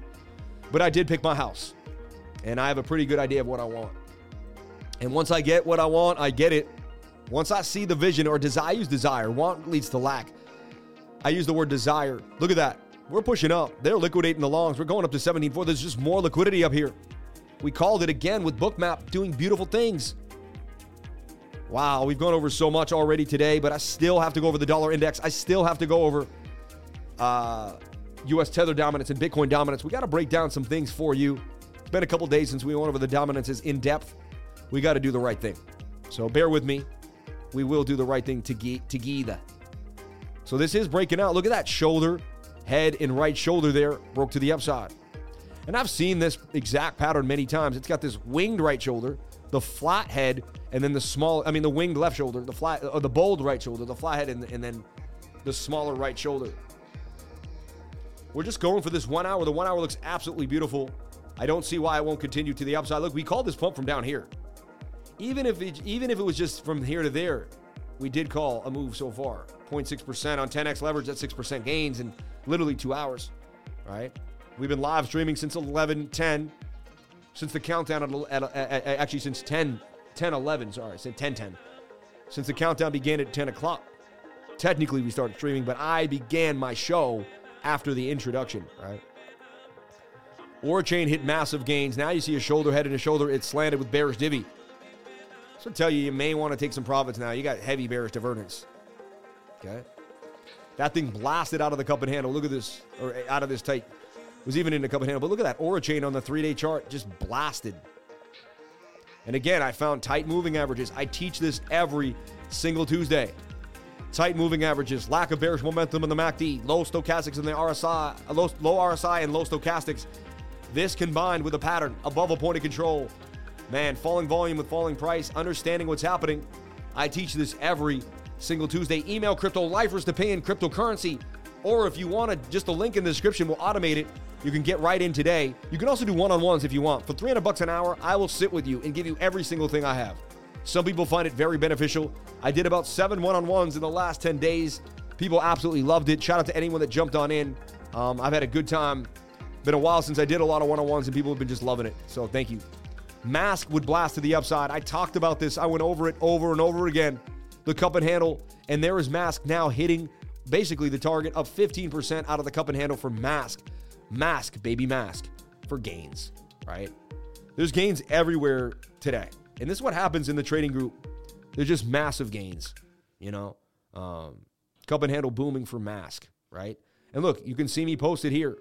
But I did pick my house. And I have a pretty good idea of what I want. And once I get what I want, I get it. Once I see the vision or desire, I use desire. Want leads to lack. I use the word desire. Look at that. We're pushing up. They're liquidating the longs. We're going up to 17.4. There's just more liquidity up here. We called it again with Bookmap doing beautiful things. Wow, we've gone over so much already today, but I still have to go over the dollar index. I still have to go over uh, U.S. tether dominance and Bitcoin dominance. We got to break down some things for you. It's been a couple days since we went over the dominances in depth. We got to do the right thing. So bear with me. We will do the right thing to together. So this is breaking out. Look at that shoulder, head, and right shoulder there broke to the upside. And I've seen this exact pattern many times. It's got this winged right shoulder the flat head, and then the small, I mean, the winged left shoulder, the flat, or the bold right shoulder, the flat head, and, and then the smaller right shoulder. We're just going for this one hour. The one hour looks absolutely beautiful. I don't see why it won't continue to the upside. Look, we called this pump from down here. Even if it, even if it was just from here to there, we did call a move so far. 0.6% on 10x leverage, that's 6% gains in literally two hours. Right? We've been live streaming since 11 10 since the countdown at, at, at, at, actually since 10 10 11 sorry i said 10 10 since the countdown began at 10 o'clock technically we started streaming but i began my show after the introduction right? Oraichain hit massive gains. Now you see a shoulder head and a shoulder it's slanted with bearish divvy. So I tell you you may want to take some profits now. You got heavy bearish divergence okay that thing blasted out of the cup and handle look at this or out of this tight It was even in the cup and handle. But look at that Oraichain on the three day chart, just blasted. And again, I found tight moving averages. I teach this every single Tuesday. Tight moving averages, lack of bearish momentum in the MACD, low stochastics in the RSI, uh, low, low RSI and low stochastics. This combined with a pattern above a point of control. Man, falling volume with falling price, understanding what's happening. I teach this every single Tuesday. Email crypto lifers to pay in cryptocurrency. Or if you want to, just the link in the description will automate it you can get right in today. You can also do one-on-ones if you want. For 300 bucks an hour, I will sit with you and give you every single thing I have. Some people find it very beneficial. I did about seven one-on-ones in the last 10 days. People absolutely loved it. Shout out to anyone that jumped on in. Um, I've had a good time. Been a while since I did a lot of one-on-ones, and people have been just loving it. So thank you. Mask would blast to the upside. I talked about this. I went over it over and over again. The cup and handle, and there is Mask now hitting basically the target of 15% out of the cup and handle for Mask. Mask, baby mask for gains, right? There's gains everywhere today. And this is what happens in the trading group. There's just massive gains, you know? Um, cup and handle booming for mask, right? And look, you can see me posted here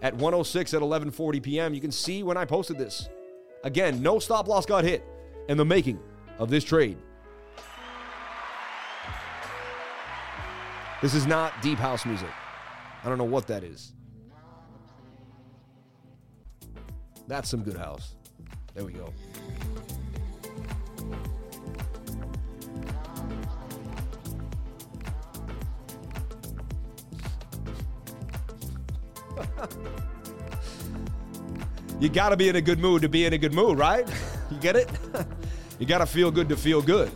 at 106 at 11:40 p.m. You can see when I posted this. Again, no stop loss got hit in the making of this trade. This is not deep house music. I don't know what that is. That's some good house. There we go. you got to be in a good mood to be in a good mood, right? You get it? you got to feel good to feel good.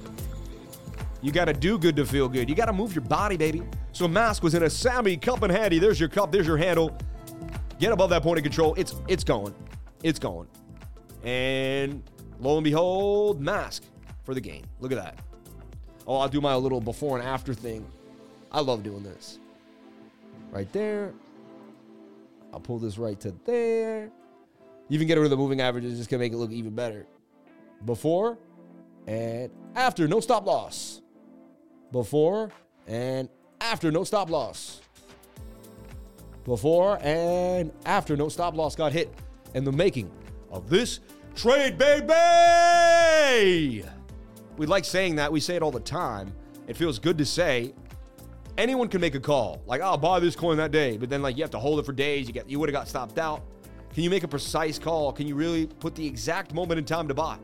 You got to do good to feel good. You got to move your body, baby. So mask was in a Sammy cup and handy. There's your cup. There's your handle. Get above that point of control. It's it's going. It's going. And lo and behold, mask for the game. Look at that. Oh, I'll do my little before and after thing. I love doing this. Right there. I'll pull this right to there. You even get rid of the moving averages, just gonna make it look even better. Before and after, no stop loss. Before and after, no stop loss. Before and after, no stop loss got hit. And the making of this trade, baby! We like saying that. We say it all the time. It feels good to say. Anyone can make a call. Like, I'll buy this coin that day. But then, like, you have to hold it for days. You get you would have got stopped out. Can you make a precise call? Can you really put the exact moment in time to buy?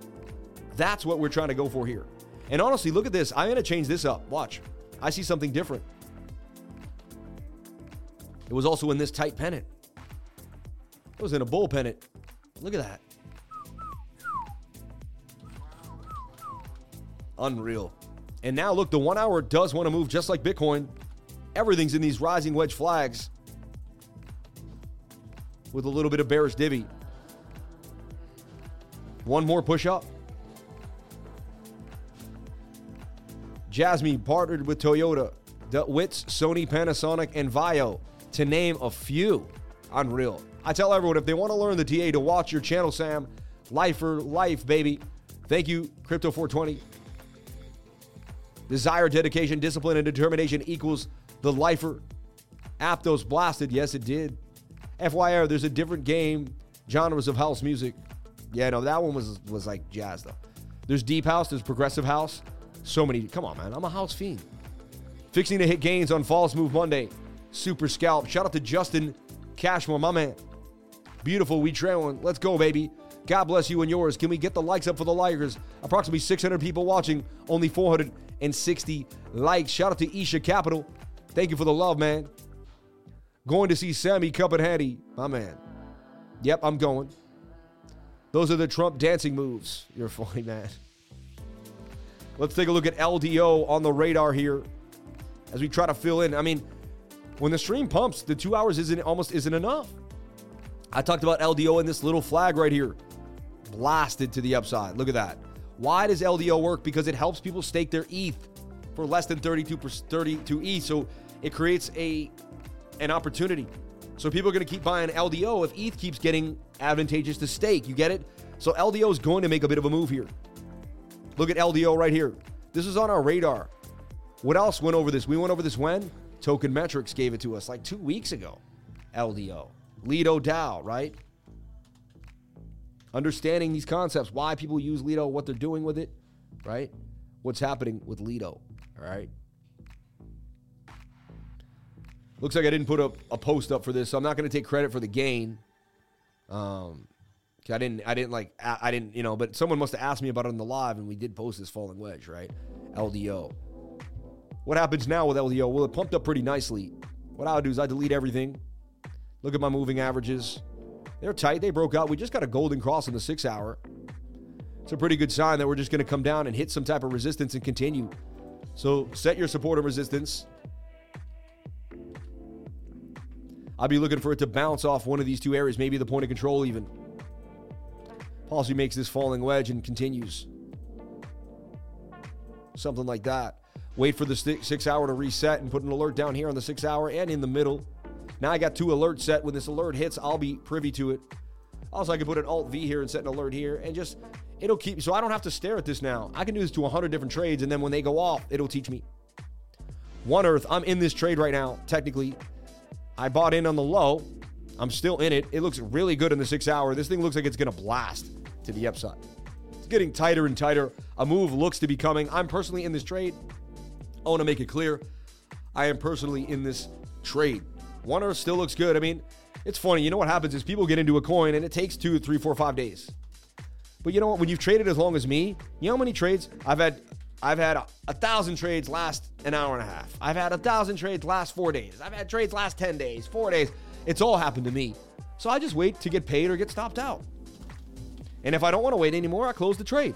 That's what we're trying to go for here. And honestly, look at this. I'm going to change this up. Watch. I see something different. It was also in this tight pennant. It was in a bull pennant. Look at that. Unreal. And now, look, the one hour does want to move just like Bitcoin. Everything's in these rising wedge flags with a little bit of bearish divvy. One more push up. Jasmy partnered with Toyota, DeWitt's, Sony, Panasonic, and Vio, to name a few. Unreal. I tell everyone if they want to learn the TA to watch your channel, Sam, life for life, baby. Thank you, Crypto 420. Desire, dedication, discipline, and determination equals the lifer. Aptos blasted. Yes, it did. FYR, there's a different game, genres of house music. Yeah, no, that one was was like jazz though. There's deep house, there's progressive house. So many. Come on, man. I'm a house fiend. Fixing to hit gains on False Move Monday. Super scalp. Shout out to Justin Cashmore, my man. Beautiful. We trailing. Let's go, baby. God bless you and yours. Can we get the likes up for the likers? Approximately 600 people watching, only 460 likes. Shout out to Isha Capital. Thank you for the love, man. Going to see Sammy Cup and Hattie, my man. Yep, I'm going. Those are the Trump dancing moves. You're funny, man. Let's take a look at LDO on the radar here as we try to fill in. I mean, when the stream pumps, the two hours isn't almost isn't enough. I talked about LDO in this little flag right here. Blasted to the upside. Look at that. Why does LDO work? Because it helps people stake their ETH for less than 32 32 ETH. So it creates a an opportunity. So people are going to keep buying LDO if ETH keeps getting advantageous to stake. You get it? So LDO is going to make a bit of a move here. Look at LDO right here. This is on our radar. What else went over this? We went over this when? Token Metrics gave it to us like two weeks ago. LDO. Lido DAO, right? Understanding these concepts, why people use Lido, what they're doing with it, right? What's happening with Lido, all right? Looks like I didn't put a, a post up for this, so I'm not going to take credit for the gain. Um, I didn't, I didn't like, I didn't, you know, but someone must have asked me about it on the live, and we did post this falling wedge, right? LDO. What happens now with LDO? Well, it pumped up pretty nicely. What I would do is I delete everything. Look at my moving averages. They're tight. They broke out. We just got a golden cross in the six hour. It's a pretty good sign that we're just going to come down and hit some type of resistance and continue. So set your support and resistance. I'll be looking for it to bounce off one of these two areas, maybe the point of control even. Policy makes this falling wedge and continues. Something like that. Wait for the six hour to reset and put an alert down here on the six hour and in the middle. Now I got two alerts set. When this alert hits, I'll be privy to it. Also, I can put an Alt V here and set an alert here and just, it'll keep, so I don't have to stare at this now. I can do this to 100 different trades and then when they go off, it'll teach me. One Earth, I'm in this trade right now, technically. I bought in on the low. I'm still in it. It looks really good in the six hour. This thing looks like it's going to blast to the upside. It's getting tighter and tighter. A move looks to be coming. I'm personally in this trade. I want to make it clear. I am personally in this trade. One Earth still looks good. I mean, it's funny. You know what happens is people get into a coin and it takes two, three, four, five days. But you know what? When you've traded as long as me, you know how many trades I've had? I've had a, a, thousand trades last an hour and a half. I've had a thousand trades last four days. I've had trades last 10 days, four days. It's all happened to me. So I just wait to get paid or get stopped out. And if I don't want to wait anymore, I close the trade.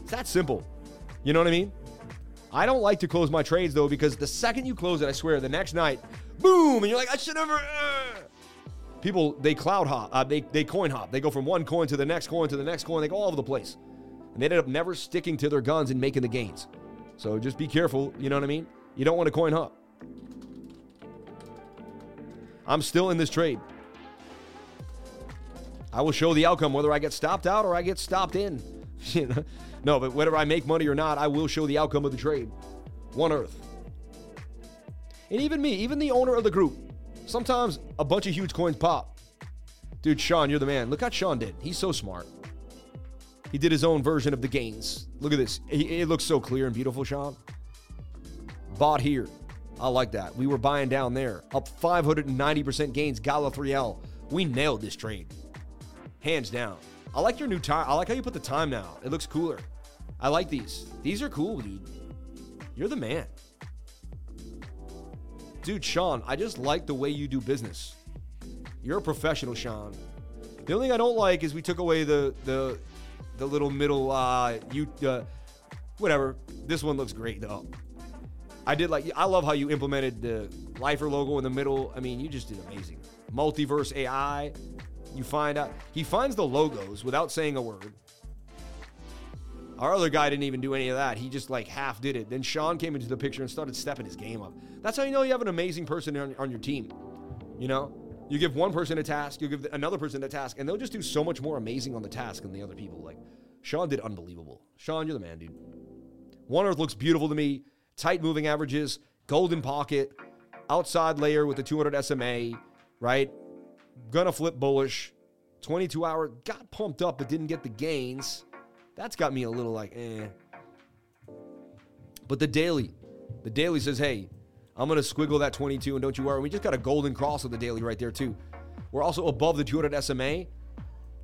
It's that simple. You know what I mean? I don't like to close my trades though because the second you close it, I swear, the next night, boom, and you're like, I should never. Uh. People they cloud hop, uh, they they coin hop. They go from one coin to the next coin to the next coin. They go all over the place, and they ended up never sticking to their guns and making the gains. So just be careful. You know what I mean? You don't want to coin hop. I'm still in this trade. I will show the outcome whether I get stopped out or I get stopped in. no, but whether I make money or not, I will show the outcome of the trade. One Earth. And even me, even the owner of the group, sometimes a bunch of huge coins pop. Dude, Sean, you're the man. Look how Sean did. He's so smart. He did his own version of the gains. Look at this. It looks so clear and beautiful, Sean. Bought here. I like that. We were buying down there. Up 590% gains, Gala 3L. We nailed this trade hands down. I like your new time. I like how you put the time now. It looks cooler. I like these. These are cool, dude. You're the man. Dude, Sean, I just like the way you do business. You're a professional, Sean. The only thing I don't like is we took away the the the little middle uh you uh whatever. This one looks great though. I did like I love how you implemented the lifer logo in the middle. I mean, you just did amazing. Multiverse AI. You find out he finds the logos without saying a word. Our other guy didn't even do any of that. He just like half did it. Then Sean came into the picture and started stepping his game up. That's how you know you have an amazing person on, on your team. You know, you give one person a task, you give another person a task, and they'll just do so much more amazing on the task than the other people. Like Sean did unbelievable. Sean, you're the man, dude. One Earth looks beautiful to me. Tight moving averages, golden pocket, outside layer with the 200 SMA, right? Gonna flip bullish. 22 hour got pumped up but didn't get the gains. That's got me a little like, eh. But the daily, the daily says, hey, I'm gonna squiggle that 22 and don't you worry. We just got a golden cross with the daily right there too. We're also above the 200 SMA.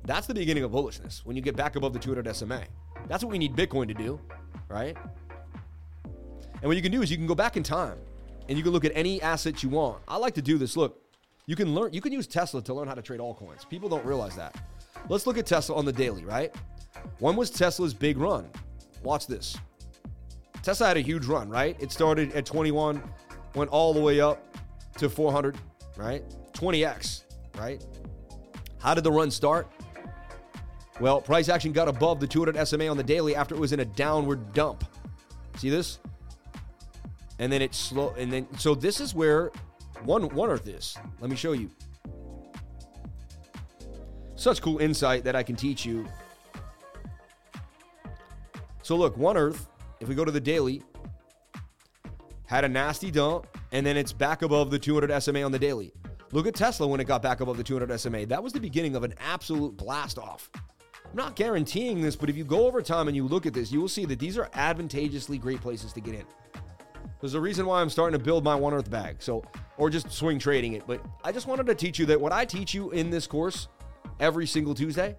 That's the beginning of bullishness. When you get back above the 200 SMA, that's what we need Bitcoin to do, right? And what you can do is you can go back in time and you can look at any asset you want. I like to do this. Look, you can learn. You can use Tesla to learn how to trade altcoins. People don't realize that. Let's look at Tesla on the daily. Right. One was Tesla's big run. Watch this. Tesla had a huge run. Right. It started at 21, went all the way up to 400. Right. 20x. Right. How did the run start? Well, price action got above the 200 SMA on the daily after it was in a downward dump. See this? And then it slow and then so this is where one One Earth is. Let me show you. Such cool insight that I can teach you. So look, One Earth, if we go to the daily, had a nasty dump, and then it's back above the 200 SMA on the daily. Look at Tesla when it got back above the 200 SMA. That was the beginning of an absolute blast off. I'm not guaranteeing this, but if you go over time and you look at this, you will see that these are advantageously great places to get in. There's a reason why I'm starting to build my One Earth bag. So, or just swing trading it. But I just wanted to teach you that what I teach you in this course every single Tuesday,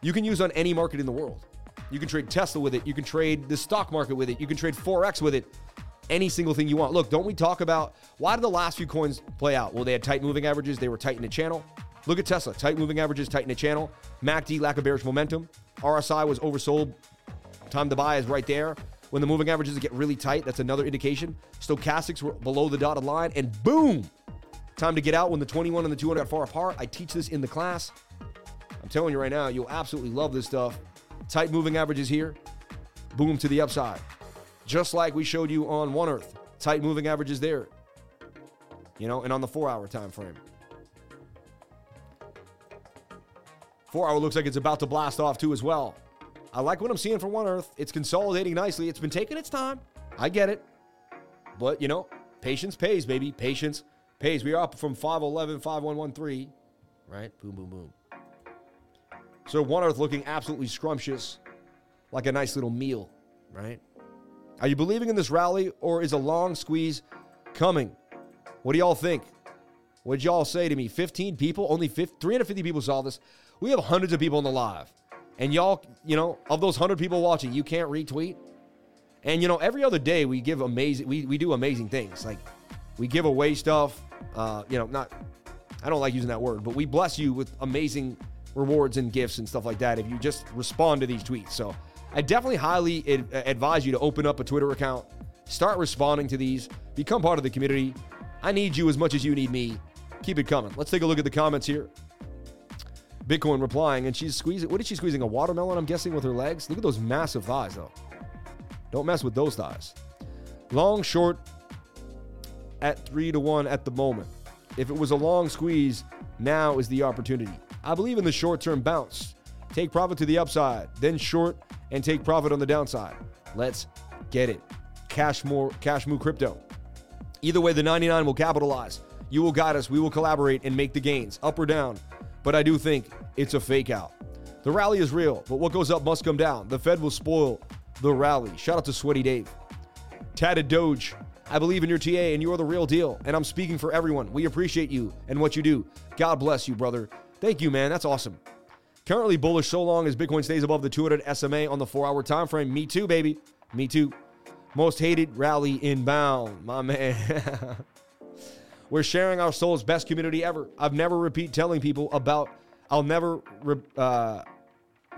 you can use on any market in the world. You can trade Tesla with it. You can trade the stock market with it. You can trade Forex with it. Any single thing you want. Look, don't we talk about why did the last few coins play out? Well, they had tight moving averages. They were tight in the channel. Look at Tesla. Tight moving averages, tight in the channel. MACD, lack of bearish momentum. RSI was oversold. Time to buy is right there. When the moving averages get really tight, that's another indication. Stochastics were below the dotted line, and boom! Time to get out when the 21 and the 200 got far apart. I teach this in the class. I'm telling you right now, you'll absolutely love this stuff. Tight moving averages here, boom to the upside. Just like we showed you on One Earth, tight moving averages there. You know, and on the four hour time frame. Four hour looks like it's about to blast off too as well. I like what I'm seeing from One Earth. It's consolidating nicely. It's been taking its time. I get it. But, you know, patience pays, baby. Patience pays. We are up from 511, 5113, right? Boom, boom, boom. So One Earth looking absolutely scrumptious, like a nice little meal, right? Are you believing in this rally or is a long squeeze coming? What do y'all think? What did y'all say to me? 15 people, only 50, 350 people saw this. We have hundreds of people on the live and y'all, you know, of those 100 people watching, you can't retweet. And, you know, every other day we give amazing, we, we do amazing things. Like we give away stuff, uh, you know, not, I don't like using that word, but we bless you with amazing rewards and gifts and stuff like that if you just respond to these tweets. So I definitely highly ad- advise you to open up a Twitter account, start responding to these, become part of the community. I need you as much as you need me. Keep it coming. Let's take a look at the comments here. Bitcoin replying, and she's squeezing. What is she squeezing? A watermelon, I'm guessing, with her legs? Look at those massive thighs, though. Don't mess with those thighs. Long, short at three to one at the moment. If it was a long squeeze, now is the opportunity. I believe in the short term bounce. Take profit to the upside, then short and take profit on the downside. Let's get it. Cash more, cash move crypto. Either way, the 99 will capitalize. You will guide us. We will collaborate and make the gains, up or down. But I do think it's a fake out. The rally is real, but what goes up must come down. The Fed will spoil the rally. Shout out to Sweaty Dave. Tatted Doge. I believe in your TA and you are the real deal. And I'm speaking for everyone. We appreciate you and what you do. God bless you, brother. Thank you, man. That's awesome. Currently bullish so long as Bitcoin stays above the 200 SMA on the four hour time frame. Me too, baby. Me too. Most hated rally inbound, my man. We're sharing our soul's best community ever. I've never repeat telling people about. I'll never. Re, uh,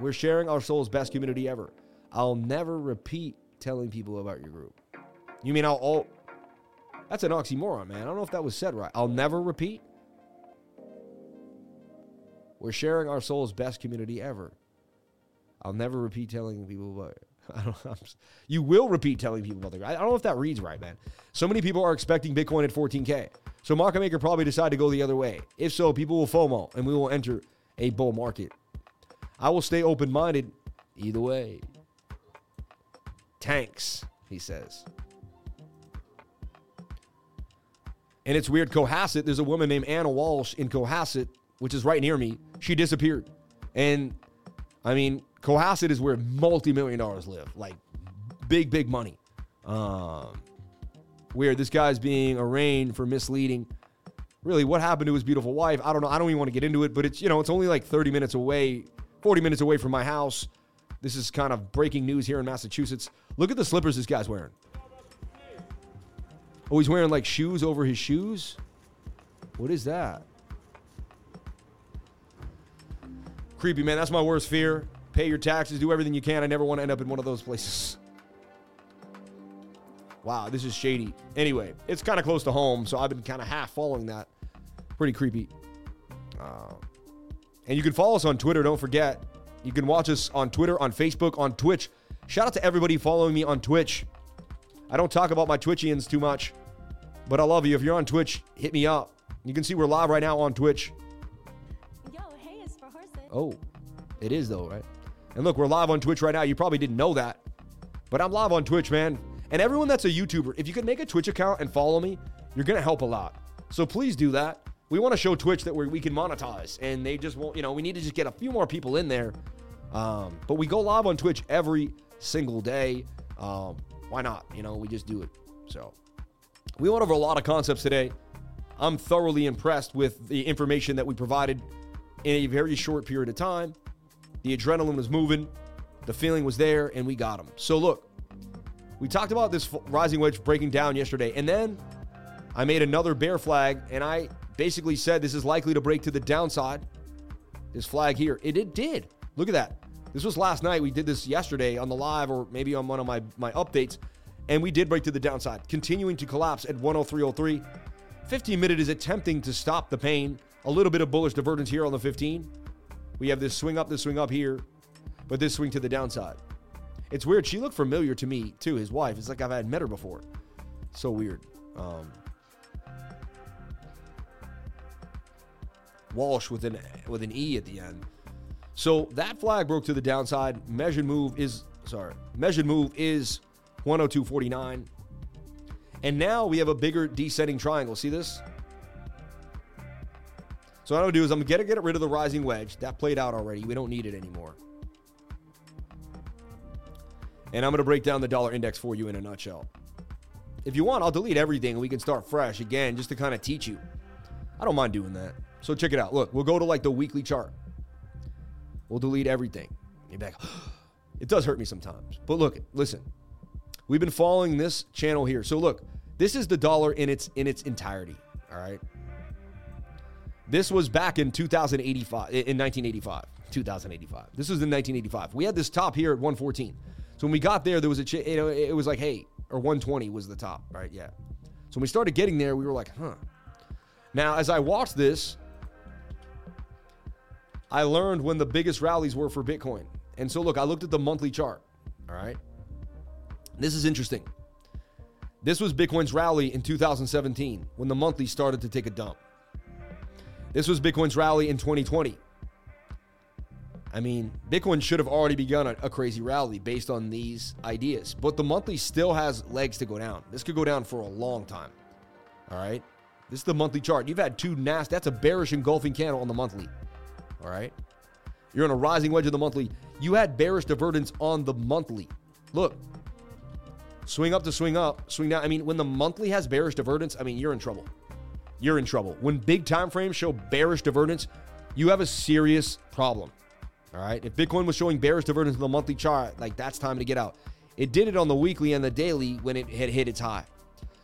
we're sharing our soul's best community ever. I'll never repeat telling people about your group. You mean I'll all? That's an oxymoron, man. I don't know if that was said right. I'll never repeat. We're sharing our soul's best community ever. I'll never repeat telling people about it. I don't know. You will repeat telling people about it. I don't know if that reads right, man. So many people are expecting Bitcoin at 14K. So market maker probably decide to go the other way. If so, people will FOMO and we will enter a bull market. I will stay open minded either way. Tanks, he says. And it's weird. Cohasset, there's a woman named Ana Walshe in Cohasset, which is right near me. She disappeared. And I mean, Cohasset is where multi million dollars live, like big, big money. Um, where this guy's being arraigned for misleading. Really, what happened to his beautiful wife? I don't know. I don't even want to get into it, but it's you know it's only like 30 minutes away, 40 minutes away from my house. This is kind of breaking news here in Massachusetts. Look at the slippers this guy's wearing. Oh, he's wearing like shoes over his shoes? What is that? Creepy, man. That's my worst fear. Pay your taxes, do everything you can. I never want to end up in one of those places. Wow, this is shady. Anyway, it's kind of close to home, so I've been kind of half following that. Pretty creepy. Uh, and you can follow us on Twitter. Don't forget. You can watch us on Twitter, on Facebook, on Twitch. Shout out to everybody following me on Twitch. I don't talk about my Twitchians too much, but I love you. If you're on Twitch, hit me up. You can see we're live right now on Twitch. Yo, hey, it's for horses. Oh, it is though, right? And look, we're live on Twitch right now. You probably didn't know that, but I'm live on Twitch, man. And everyone that's a YouTuber, if you could make a Twitch account and follow me, you're gonna help a lot. So please do that. We want to show Twitch that we we can monetize, and they just won't. You know, we need to just get a few more people in there. Um, but we go live on Twitch every single day. Um, why not? You know, we just do it. So we went over a lot of concepts today. I'm thoroughly impressed with the information that we provided in a very short period of time. The adrenaline was moving, the feeling was there, and we got them. So look, we talked about this rising wedge breaking down yesterday, and then I made another bear flag, and I basically said this is likely to break to the downside. This flag here, it, it did. Look at that. This was last night. We did this yesterday on the live or maybe on one of my, my updates. And we did break to the downside, continuing to collapse at 103.03. 15 minute is attempting to stop the pain. A little bit of bullish divergence here on the 15. We have this swing up, this swing up here, but this swing to the downside. It's weird. She looked familiar to me too. His wife. It's like I've had met her before. So weird. Um, Walsh with an with an E at the end. So that flag broke to the downside. Measured move is sorry. Measured move is 102.49. And now we have a bigger descending triangle. See this? So what I'm gonna do is I'm gonna get rid of the rising wedge. That played out already. We don't need it anymore. And I'm gonna break down the dollar index for you in a nutshell. If you want, I'll delete everything and we can start fresh again just to kind of teach you. I don't mind doing that. So check it out. Look, we'll go to like the weekly chart. We'll delete everything. You're back. it does hurt me sometimes. But look, listen. We've been following this channel here. So look, this is the dollar in its in its entirety. All right. This was back in 2085, in 1985. 2085. This was in 1985. We had this top here at 114. So when we got there, there was a, ch- you know, it was like, hey, or 120 was the top, right? Yeah. So when we started getting there, we were like, huh. Now, as I watched this, I learned when the biggest rallies were for Bitcoin. And so, look, I looked at the monthly chart. All right. This is interesting. This was Bitcoin's rally in 2017 when the monthly started to take a dump. This was Bitcoin's rally in 2020. I mean, Bitcoin should have already begun a, a, crazy rally based on these ideas, but the monthly still has legs to go down. This could go down for a long time. All right. This is the monthly chart. You've had two nasty, that's a bearish engulfing candle on the monthly. All right. You're on a rising wedge of the monthly. You had bearish divergence on the monthly. Look, swing up to swing up, swing down. I mean, when the monthly has bearish divergence, I mean, you're in trouble. You're in trouble. When big time frames show bearish divergence, you have a serious problem. All right. If Bitcoin was showing bearish divergence in the monthly chart, like that's time to get out. It did it on the weekly and the daily when it had hit its high.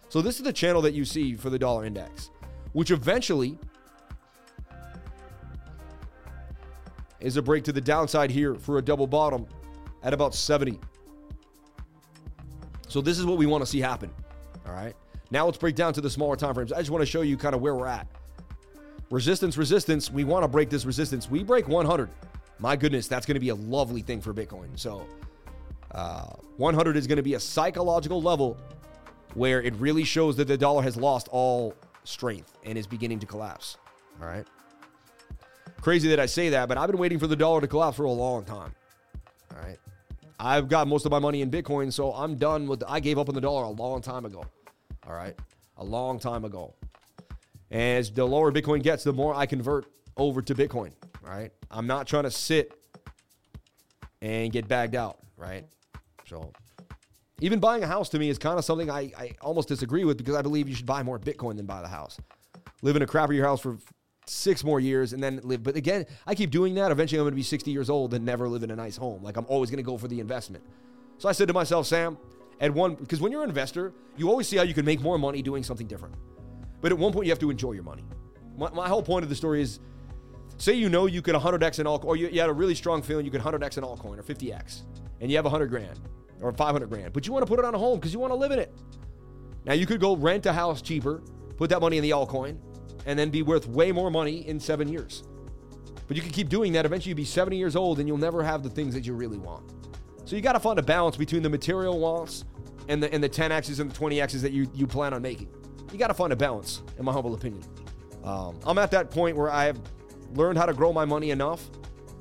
So this is the channel that you see for the dollar index, which eventually is a break to the downside here for a double bottom at about 70. So this is what we want to see happen. All right. Now let's break down to the smaller time frames. I just want to show you kind of where we're at. Resistance, resistance. We want to break this resistance. We break 100. My goodness, that's going to be a lovely thing for Bitcoin. So uh, 100 is going to be a psychological level where it really shows that the dollar has lost all strength and is beginning to collapse. All right. Crazy that I say that, but I've been waiting for the dollar to collapse for a long time. All right. I've got most of my money in Bitcoin, so I'm done with. The, I gave up on the dollar a long time ago. All right. A long time ago. As the lower Bitcoin gets, the more I convert over to Bitcoin. Right. I'm not trying to sit and get bagged out. Right. So even buying a house to me is kind of something I, I almost disagree with because I believe you should buy more Bitcoin than buy the house. Live in a crappier house for six more years and then live. But again, I keep doing that. Eventually, I'm going to be 60 years old and never live in a nice home. Like I'm always going to go for the investment. So I said to myself, Sam, at one, because when you're an investor, you always see how you can make more money doing something different. But at one point, you have to enjoy your money. My, my whole point of the story is say you know you could 100x an altcoin, or you, you had a really strong feeling you could 100x an altcoin or 50x, and you have 100 grand or 500 grand, but you want to put it on a home because you want to live in it. Now, you could go rent a house cheaper, put that money in the altcoin, and then be worth way more money in seven years. But you can keep doing that. Eventually, you'll be 70 years old and you'll never have the things that you really want. So you got to find a balance between the material wants and the and the 10x's and the 20x's that you you plan on making. You got to find a balance, in my humble opinion. Um, I'm at that point where I have learned how to grow my money enough.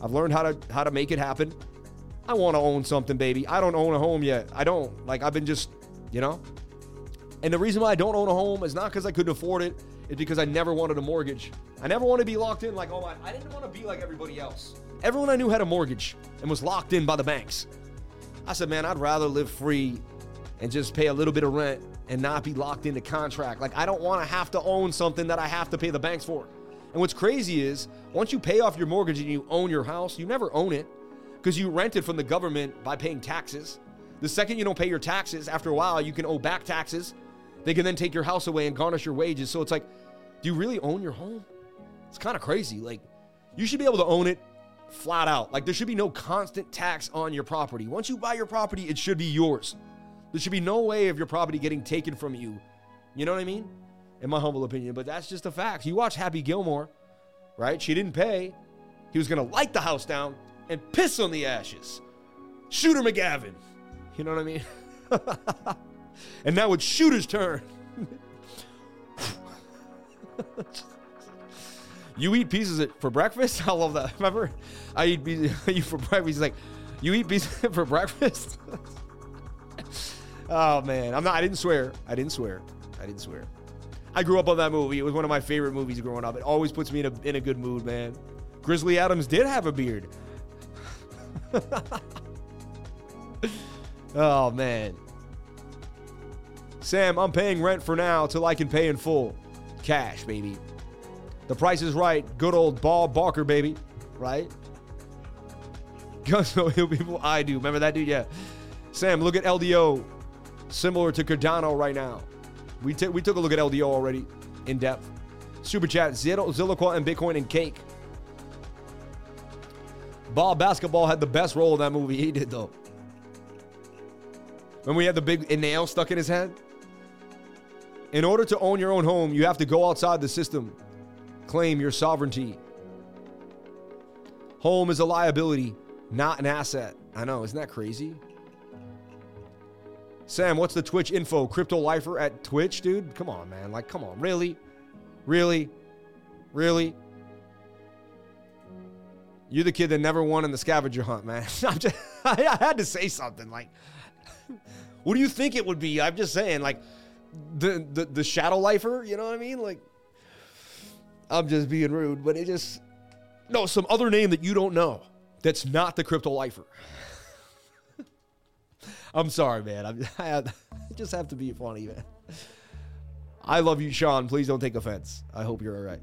I've learned how to how to make it happen. I want to own something, baby. I don't own a home yet. I don't. Like I've been just, you know. And the reason why I don't own a home is not because I couldn't afford it. it is because I never wanted a mortgage. I never wanted to be locked in like, oh, I, I didn't want to be like everybody else. Everyone I knew had a mortgage and was locked in by the banks. I said, man, I'd rather live free and just pay a little bit of rent and not be locked into contract. Like, I don't want to have to own something that I have to pay the banks for. And what's crazy is once you pay off your mortgage and you own your house, you never own it because you rent it from the government by paying taxes. The second you don't pay your taxes, after a while, you can owe back taxes. They can then take your house away and garnish your wages. So it's like, do you really own your home? It's kind of crazy. Like, you should be able to own it flat out. Like, there should be no constant tax on your property. Once you buy your property, it should be yours. There should be no way of your property getting taken from you. You know what I mean? In my humble opinion. But that's just a fact. You watch Happy Gilmore, right? She didn't pay. He was to light the house down and piss on the ashes. Shooter McGavin. You know what I mean? and now it's Shooter's turn. you eat pieces for breakfast? I love that. Remember, I eat pieces for breakfast. He's like, you eat pieces for breakfast? Oh man, I'm not. I didn't swear. I didn't swear. I didn't swear. I grew up on that movie. It was one of my favorite movies growing up. It always puts me in a in a good mood, man. Grizzly Adams did have a beard. oh man. Sam, I'm paying rent for now till I can pay in full. Cash, baby. The price is right. Good old Bob Barker, baby. Right? Guns will people I do. Remember that dude? Yeah. Sam, look at LDO. Similar to Cardano right now. We, t- we took a look at LDO already in depth. Super chat, Zillow, and Bitcoin and cake. Ball basketball had the best role in that movie. He did though. When we had the big nail stuck in his head. In order to own your own home, you have to go outside the system, claim your sovereignty. Home is a liability, not an asset. I know, isn't that crazy? Sam, what's the Twitch info? Crypto lifer at Twitch, dude? Come on, man. Like, come on. Really? Really? Really? You're the kid that never won in the scavenger hunt, man. I'm just, I had to say something. Like, what do you think it would be? I'm just saying, like, the, the the shadow lifer. You know what I mean? Like, I'm just being rude, but it just no some other name that you don't know. That's not the crypto lifer. I'm sorry, man. I'm, I, just have to be funny, man. I love you, Sean. Please don't take offense. I hope you're all right.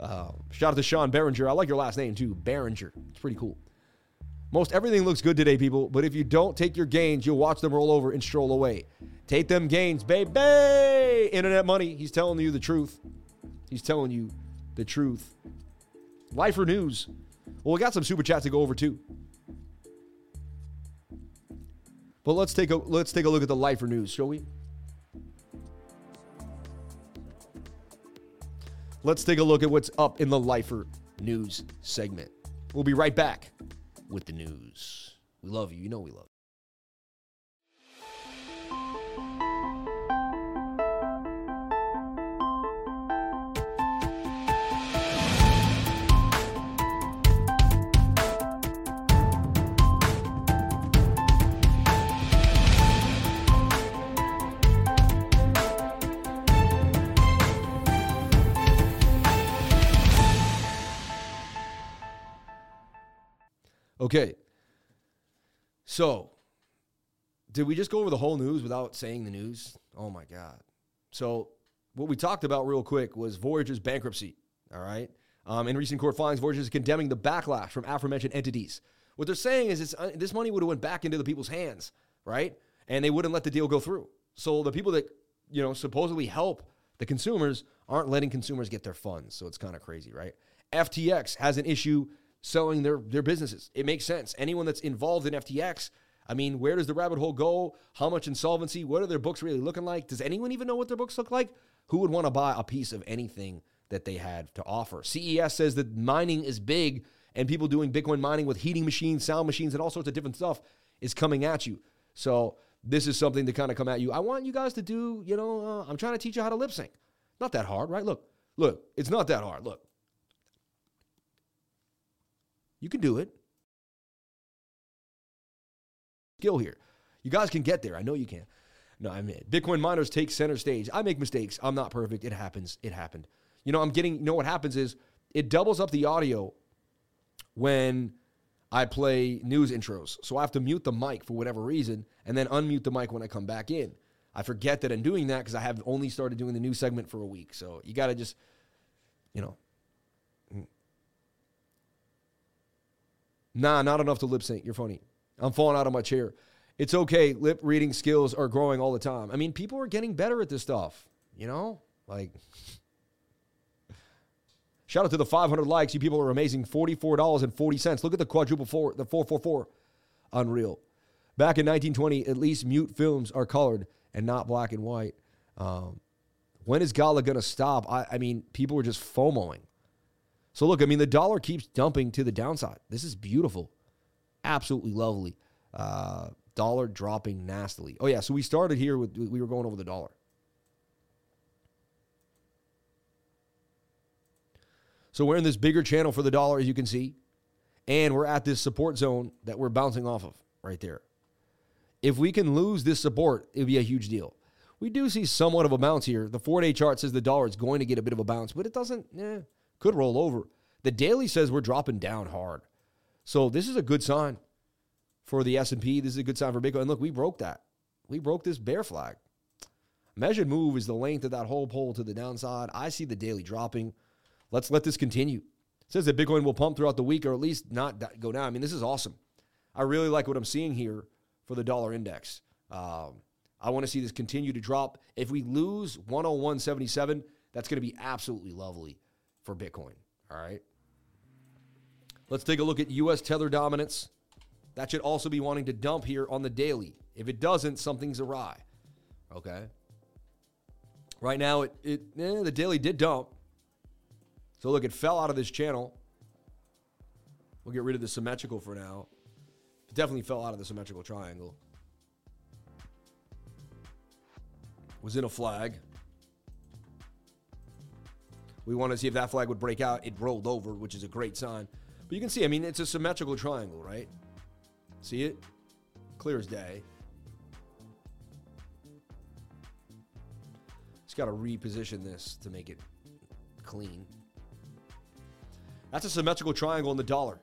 Uh, shout out to Sean Behringer. I like your last name too, Behringer. It's pretty cool. Most everything looks good today, people, but if you don't take your gains, you'll watch them roll over and stroll away. Take them gains, baby. Internet money. He's telling you the truth. He's telling you the truth. Lifer news. Well, we got some super chats to go over too. But let's take a let's take a look at the lifer news, shall we? Let's take a look at what's up in the lifer news segment. We'll be right back with the news. We love you. You know we love. Okay. So, did we just go over the whole news without saying the news? Oh my God. So, what we talked about real quick was Voyager's bankruptcy. All right. Um, in recent court filings, Voyager is condemning the backlash from aforementioned entities. What they're saying is uh, this money would have went back into the people's hands, right? And they wouldn't let the deal go through. So the people that you know supposedly help the consumers aren't letting consumers get their funds. So it's kind of crazy, right? FTX has an issue selling their their businesses. It makes sense. Anyone that's involved in FTX, I mean, where does the rabbit hole go? How much insolvency? What are their books really looking like? Does anyone even know what their books look like? Who would want to buy a piece of anything that they had to offer? CES says that mining is big and people doing Bitcoin mining with heating machines, sound machines, and all sorts of different stuff is coming at you. So this is something to kind of come at you. I want you guys to do, you know, uh, I'm trying to teach you how to lip sync. Not that hard, right? Look, look, it's not that hard. Look, you can do it. Skill here. You guys can get there. I know you can. No, I'm mean, Bitcoin miners take center stage. I make mistakes. I'm not perfect. It happens. It happened. You know, I'm getting, you know what happens is it doubles up the audio when I play news intros. So I have to mute the mic for whatever reason and then unmute the mic when I come back in. I forget that I'm doing that because I have only started doing the new segment for a week. So you got to just, you know, Nah, not enough to lip sync. You're funny. I'm falling out of my chair. It's okay. Lip reading skills are growing all the time. I mean, people are getting better at this stuff, you know? Like, shout out to the 500 likes. You people are amazing. $44.40. Look at the quadruple four, the 444. Unreal. Back in 1920, at least mute films are colored and not black and white. Um, when is Gala going to stop? I, I mean, people are just FOMOing. So look, I mean, the dollar keeps dumping to the downside. This is beautiful, absolutely lovely. Uh, dollar dropping nastily. Oh yeah, so we started here with we were going over the dollar. So we're in this bigger channel for the dollar, as you can see, and we're at this support zone that we're bouncing off of right there. If we can lose this support, it'd be a huge deal. We do see somewhat of a bounce here. The four-day chart says the dollar is going to get a bit of a bounce, but it doesn't. Eh, could roll over. The daily says we're dropping down hard. So this is a good sign for the S&P. This is a good sign for Bitcoin. And look, we broke that. We broke this bear flag. Measured move is the length of that whole pole to the downside. I see the daily dropping. Let's let this continue. It says that Bitcoin will pump throughout the week or at least not go down. I mean, this is awesome. I really like what I'm seeing here for the dollar index. Um, I want to see this continue to drop. If we lose 101.77, That's going to be absolutely lovely for Bitcoin. All right. Let's take a look at US tether dominance. That should also be wanting to dump here on the daily. If it doesn't, something's awry. Okay. Right now, it, it eh, the daily did dump. So look, it fell out of this channel. We'll get rid of the symmetrical for now. It definitely fell out of the symmetrical triangle. Was in a flag. We want to see if that flag would break out. It rolled over, which is a great sign. But you can see, I mean, it's a symmetrical triangle, right? See it? Clear as day. Just got to reposition this to make it clean. That's a symmetrical triangle in the dollar.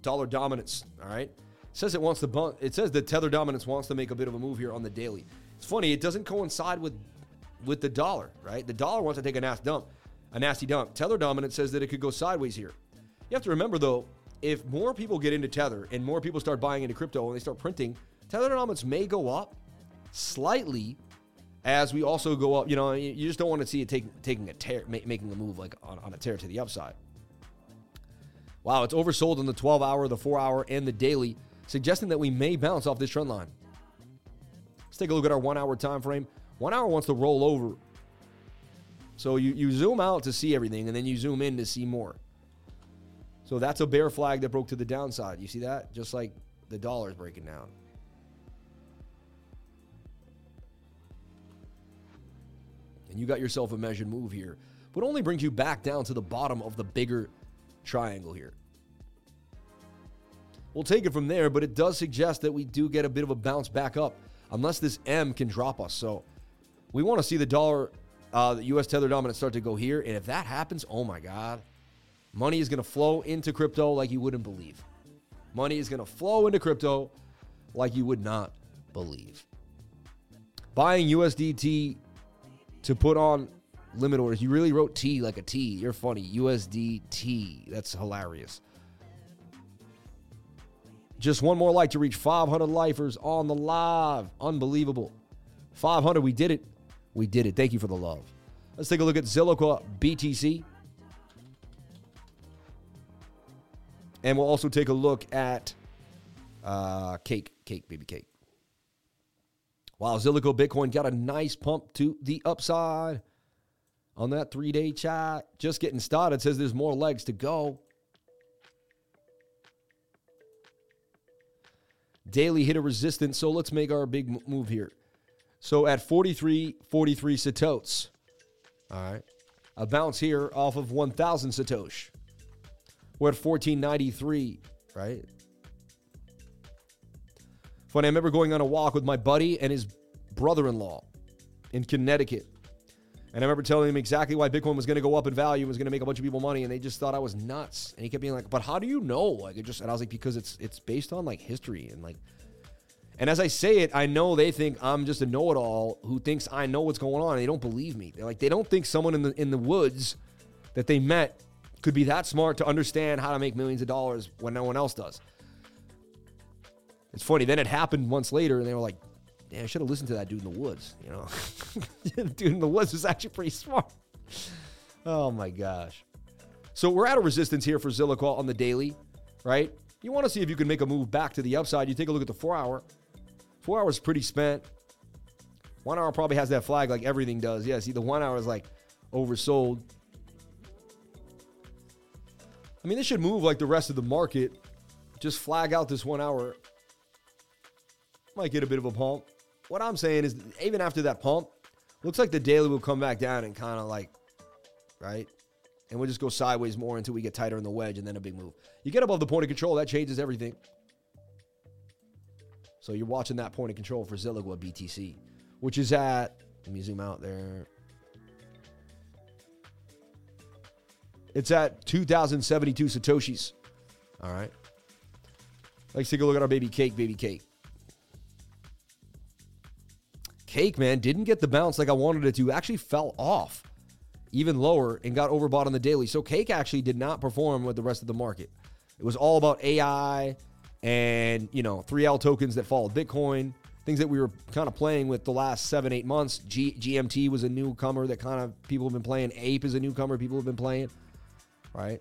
Dollar dominance, all right? It says it wants to bump. It says the tether dominance wants to make a bit of a move here on the daily. It's funny, it doesn't coincide with with the dollar, right? The dollar wants to take a nasty dump, a nasty dump. Tether dominance says that it could go sideways here. You have to remember though, if more people get into Tether and more people start buying into crypto and they start printing, Tether dominance may go up slightly as we also go up. You know, you just don't want to see it take, taking a tear, making a move like on, on a tear to the upside. Wow, it's oversold on the 12 hour, the 4 hour, and the daily, suggesting that we may bounce off this trend line. Let's take a look at our one hour time frame. One hour wants to roll over. So you, you zoom out to see everything, and then you zoom in to see more. So that's a bear flag that broke to the downside. You see that? Just like the dollar's breaking down. And you got yourself a measured move here, but only brings you back down to the bottom of the bigger triangle here. We'll take it from there, but it does suggest that we do get a bit of a bounce back up unless this M can drop us. So we want to see the dollar, uh, the US tether dominance start to go here. And if that happens, oh my God, money is going to flow into crypto like you wouldn't believe. Money is going to flow into crypto like you would not believe. Buying USDT to put on limit orders. You really wrote T like a T. You're funny. USDT. That's hilarious. Just one more like to reach 500 lifers on the live. Unbelievable. 500. We did it. We did it. Thank you for the love. Let's take a look at Zilliqa BTC. And we'll also take a look at uh, cake, cake, baby cake. Wow, Zilliqa Bitcoin got a nice pump to the upside on that three day chat. Just getting started. Says there's more legs to go. Daily hit a resistance. So let's make our big move here. So at 43, 43 Satoshis. All right. A bounce here off of 1,000 Satosh. We're at 1493, right? Funny, I remember going on a walk with my buddy and his brother in law in Connecticut. And I remember telling him exactly why Bitcoin was going to go up in value, and was going to make a bunch of people money, and they just thought I was nuts. And he kept being like, "But how do you know?" Like it just, and I was like, "Because it's it's based on like history and like." And as I say it, I know they think I'm just a know-it-all who thinks I know what's going on. They don't believe me. They're like, they don't think someone in the in the woods that they met could be that smart to understand how to make millions of dollars when no one else does. It's funny. Then it happened months later, and they were like, yeah, I should have listened to that dude in the woods. You know, dude in the woods was actually pretty smart. Oh my gosh. So we're at a resistance here for Zilliqa on the daily, right? You want to see if you can make a move back to the upside. You take a look at the four hour. Four hours pretty spent. One hour probably has that flag like everything does. Yeah, see, the one hour is like oversold. I mean, this should move like the rest of the market. Just flag out this one hour. Might get a bit of a pump what I'm saying is, even after that pump, looks like the daily will come back down and kind of like, right? And we'll just go sideways more until we get tighter in the wedge and then a big move. You get above the point of control, that changes everything. So you're watching that point of control for Zilliqa BTC, which is at, let me zoom out there. It's at 2,072 Satoshis. All right. Let's take a look at our baby cake, baby cake. Cake, man, didn't get the bounce like I wanted it to. Actually fell off even lower and got overbought on the daily. So Cake actually did not perform with the rest of the market. It was all about AI and, you know, 3L tokens that followed Bitcoin. things that we were kind of playing with the last seven, eight months. G- GMT was a newcomer that kind of people have been playing. Ape is a newcomer people have been playing, right?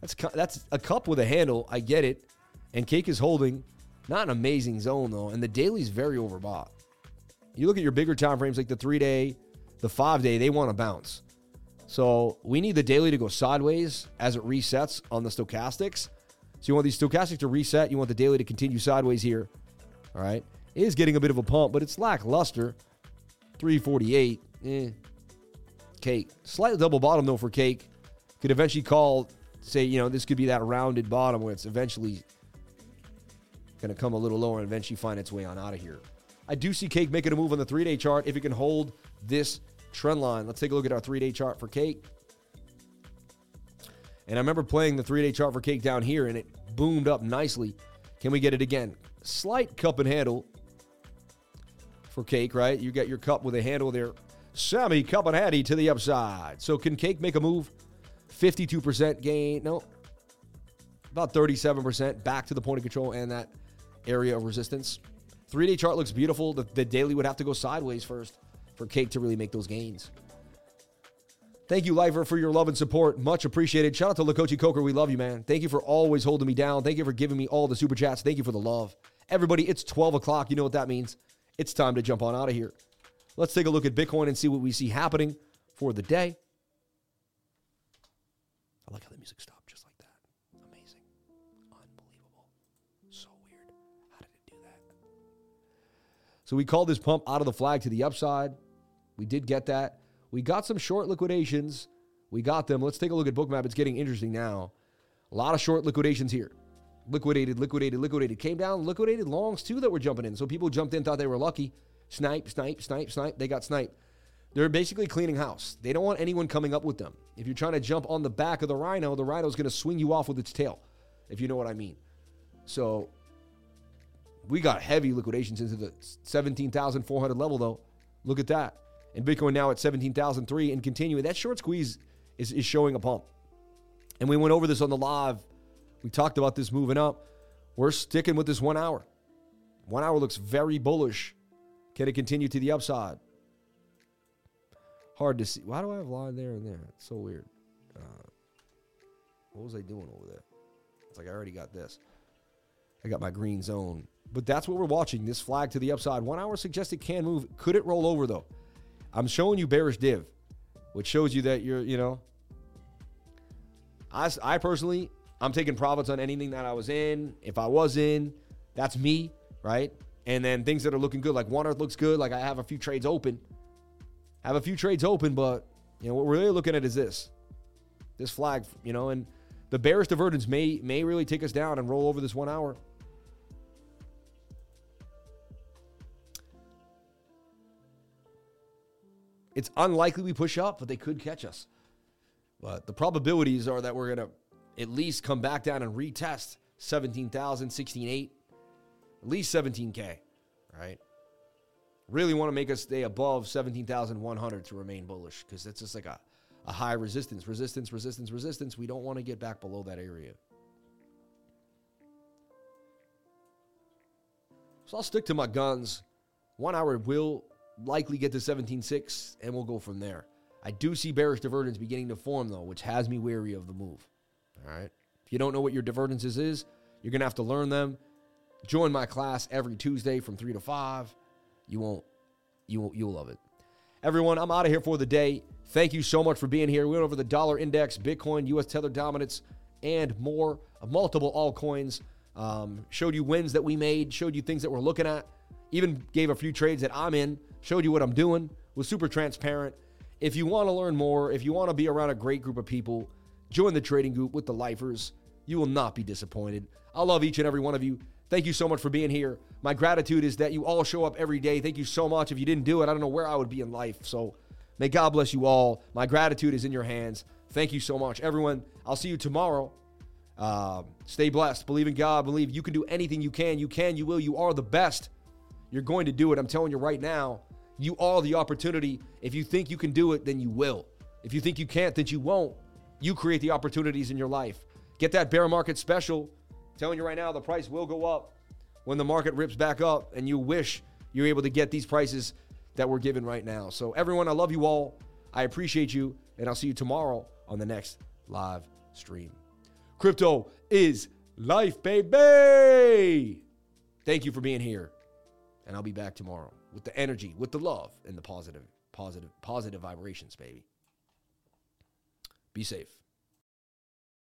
That's that's a cup with a handle. I get it, and Cake is holding. Not an amazing zone though, and the daily's very overbought. You look at your bigger time frames like the three day, the five day, they want to bounce. So we need the daily to go sideways as it resets on the stochastics. So you want these stochastics to reset. You want the daily to continue sideways here. All right. It is getting a bit of a pump, but it's lackluster. 348. Eh. Cake. Slightly double bottom though for cake. Could eventually call, say, you know, this could be that rounded bottom where it's eventually going to come a little lower and eventually find its way on out of here. I do see cake making a move on the three day chart if it can hold this trend line. Let's take a look at our three day chart for cake. And I remember playing the three day chart for cake down here and it boomed up nicely. Can we get it again? Slight cup and handle for cake, right? You got your cup with a handle there. Sammy cup and handy to the upside. So can cake make a move? 52% gain. No. About 37% back to the point of control and that area of resistance. Three day chart looks beautiful. The, the daily would have to go sideways first for cake to really make those gains. Thank you, Lifer, for your love and support. Much appreciated. Shout out to Lakochi Coker. We love you, man. Thank you for always holding me down. Thank you for giving me all the super chats. Thank you for the love. Everybody, it's 12 o'clock. You know what that means. It's time to jump on out of here. Let's take a look at Bitcoin and see what we see happening for the day. I like how the music stopped just like that. Amazing. Unbelievable. So weird. How did it do that? So we called this pump out of the flag to the upside. We did get that. We got some short liquidations. We got them. Let's take a look at Bookmap. It's getting interesting now. A lot of short liquidations here. Liquidated, liquidated, liquidated. Came down, liquidated longs too that were jumping in. So people jumped in, thought they were lucky. Snipe, snipe, snipe, snipe. They got snipe. They're basically cleaning house. They don't want anyone coming up with them. If you're trying to jump on the back of the rhino, the rhino's going to swing you off with its tail, if you know what I mean. So we got heavy liquidations into the 17,400 level, though. Look at that. And Bitcoin now at 17,003 and continuing. That short squeeze is, is showing a pump. And we went over this on the live. We talked about this moving up. We're sticking with this one hour. One hour looks very bullish. Can it continue to the upside? Hard to see. Why do I have line there and there? It's so weird. Uh, what was I doing over there? It's like I already got this. I got my green zone. But that's what we're watching. This flag to the upside. One hour suggests it can move. Could it roll over though? I'm showing you bearish div, which shows you that you're, you know, I, I personally, I'm taking profits on anything that I was in. If I was in, that's me, right? And then things that are looking good, like One Earth looks good. Like I have a few trades open. have a few trades open, but you know what we're really looking at is this, this flag, you know, and the bearish divergence may may really take us down and roll over this one hour. It's unlikely we push up, but they could catch us. But the probabilities are that we're going to at least come back down and retest 17,000, 16,800, at least 17K, right? Really want to make us stay above 17,100 to remain bullish because it's just like a, a high resistance, resistance, resistance, resistance. We don't want to get back below that area. So I'll stick to my guns. One hour will likely get to 17.6 and we'll go from there. I do see bearish divergence beginning to form though, which has me wary of the move. All right. If you don't know what your divergences is, you're going to have to learn them. Join my class every Tuesday from 3 to 5. You won't you won't you'll love it. Everyone, I'm out of here for the day. Thank you so much for being here. We went over the dollar index, Bitcoin, US tether dominance, and more. Multiple altcoins. Um, showed you wins that we made, showed you things that we're looking at, even gave a few trades that I'm in, showed you what I'm doing, was super transparent. If you want to learn more, if you want to be around a great group of people, join the trading group with the lifers. You will not be disappointed. I love each and every one of you. Thank you so much for being here. My gratitude is that you all show up every day. Thank you so much. If you didn't do it, I don't know where I would be in life. So may God bless you all. My gratitude is in your hands. Thank you so much. Everyone, I'll see you tomorrow. Uh, stay blessed. Believe in God. Believe you can do anything you can. You can, you will. You are the best. You're going to do it. I'm telling you right now. You are the opportunity. If you think you can do it, then you will. If you think you can't, then you won't. You create the opportunities in your life. Get that bear market special. I'm telling you right now, the price will go up when the market rips back up, and you wish you're able to get these prices that we're giving right now. So, everyone, I love you all. I appreciate you, and I'll see you tomorrow on the next live stream. Crypto is life, baby. Thank you for being here, and I'll be back tomorrow with the energy, with the love, and the positive, positive, positive vibrations, baby. Be safe.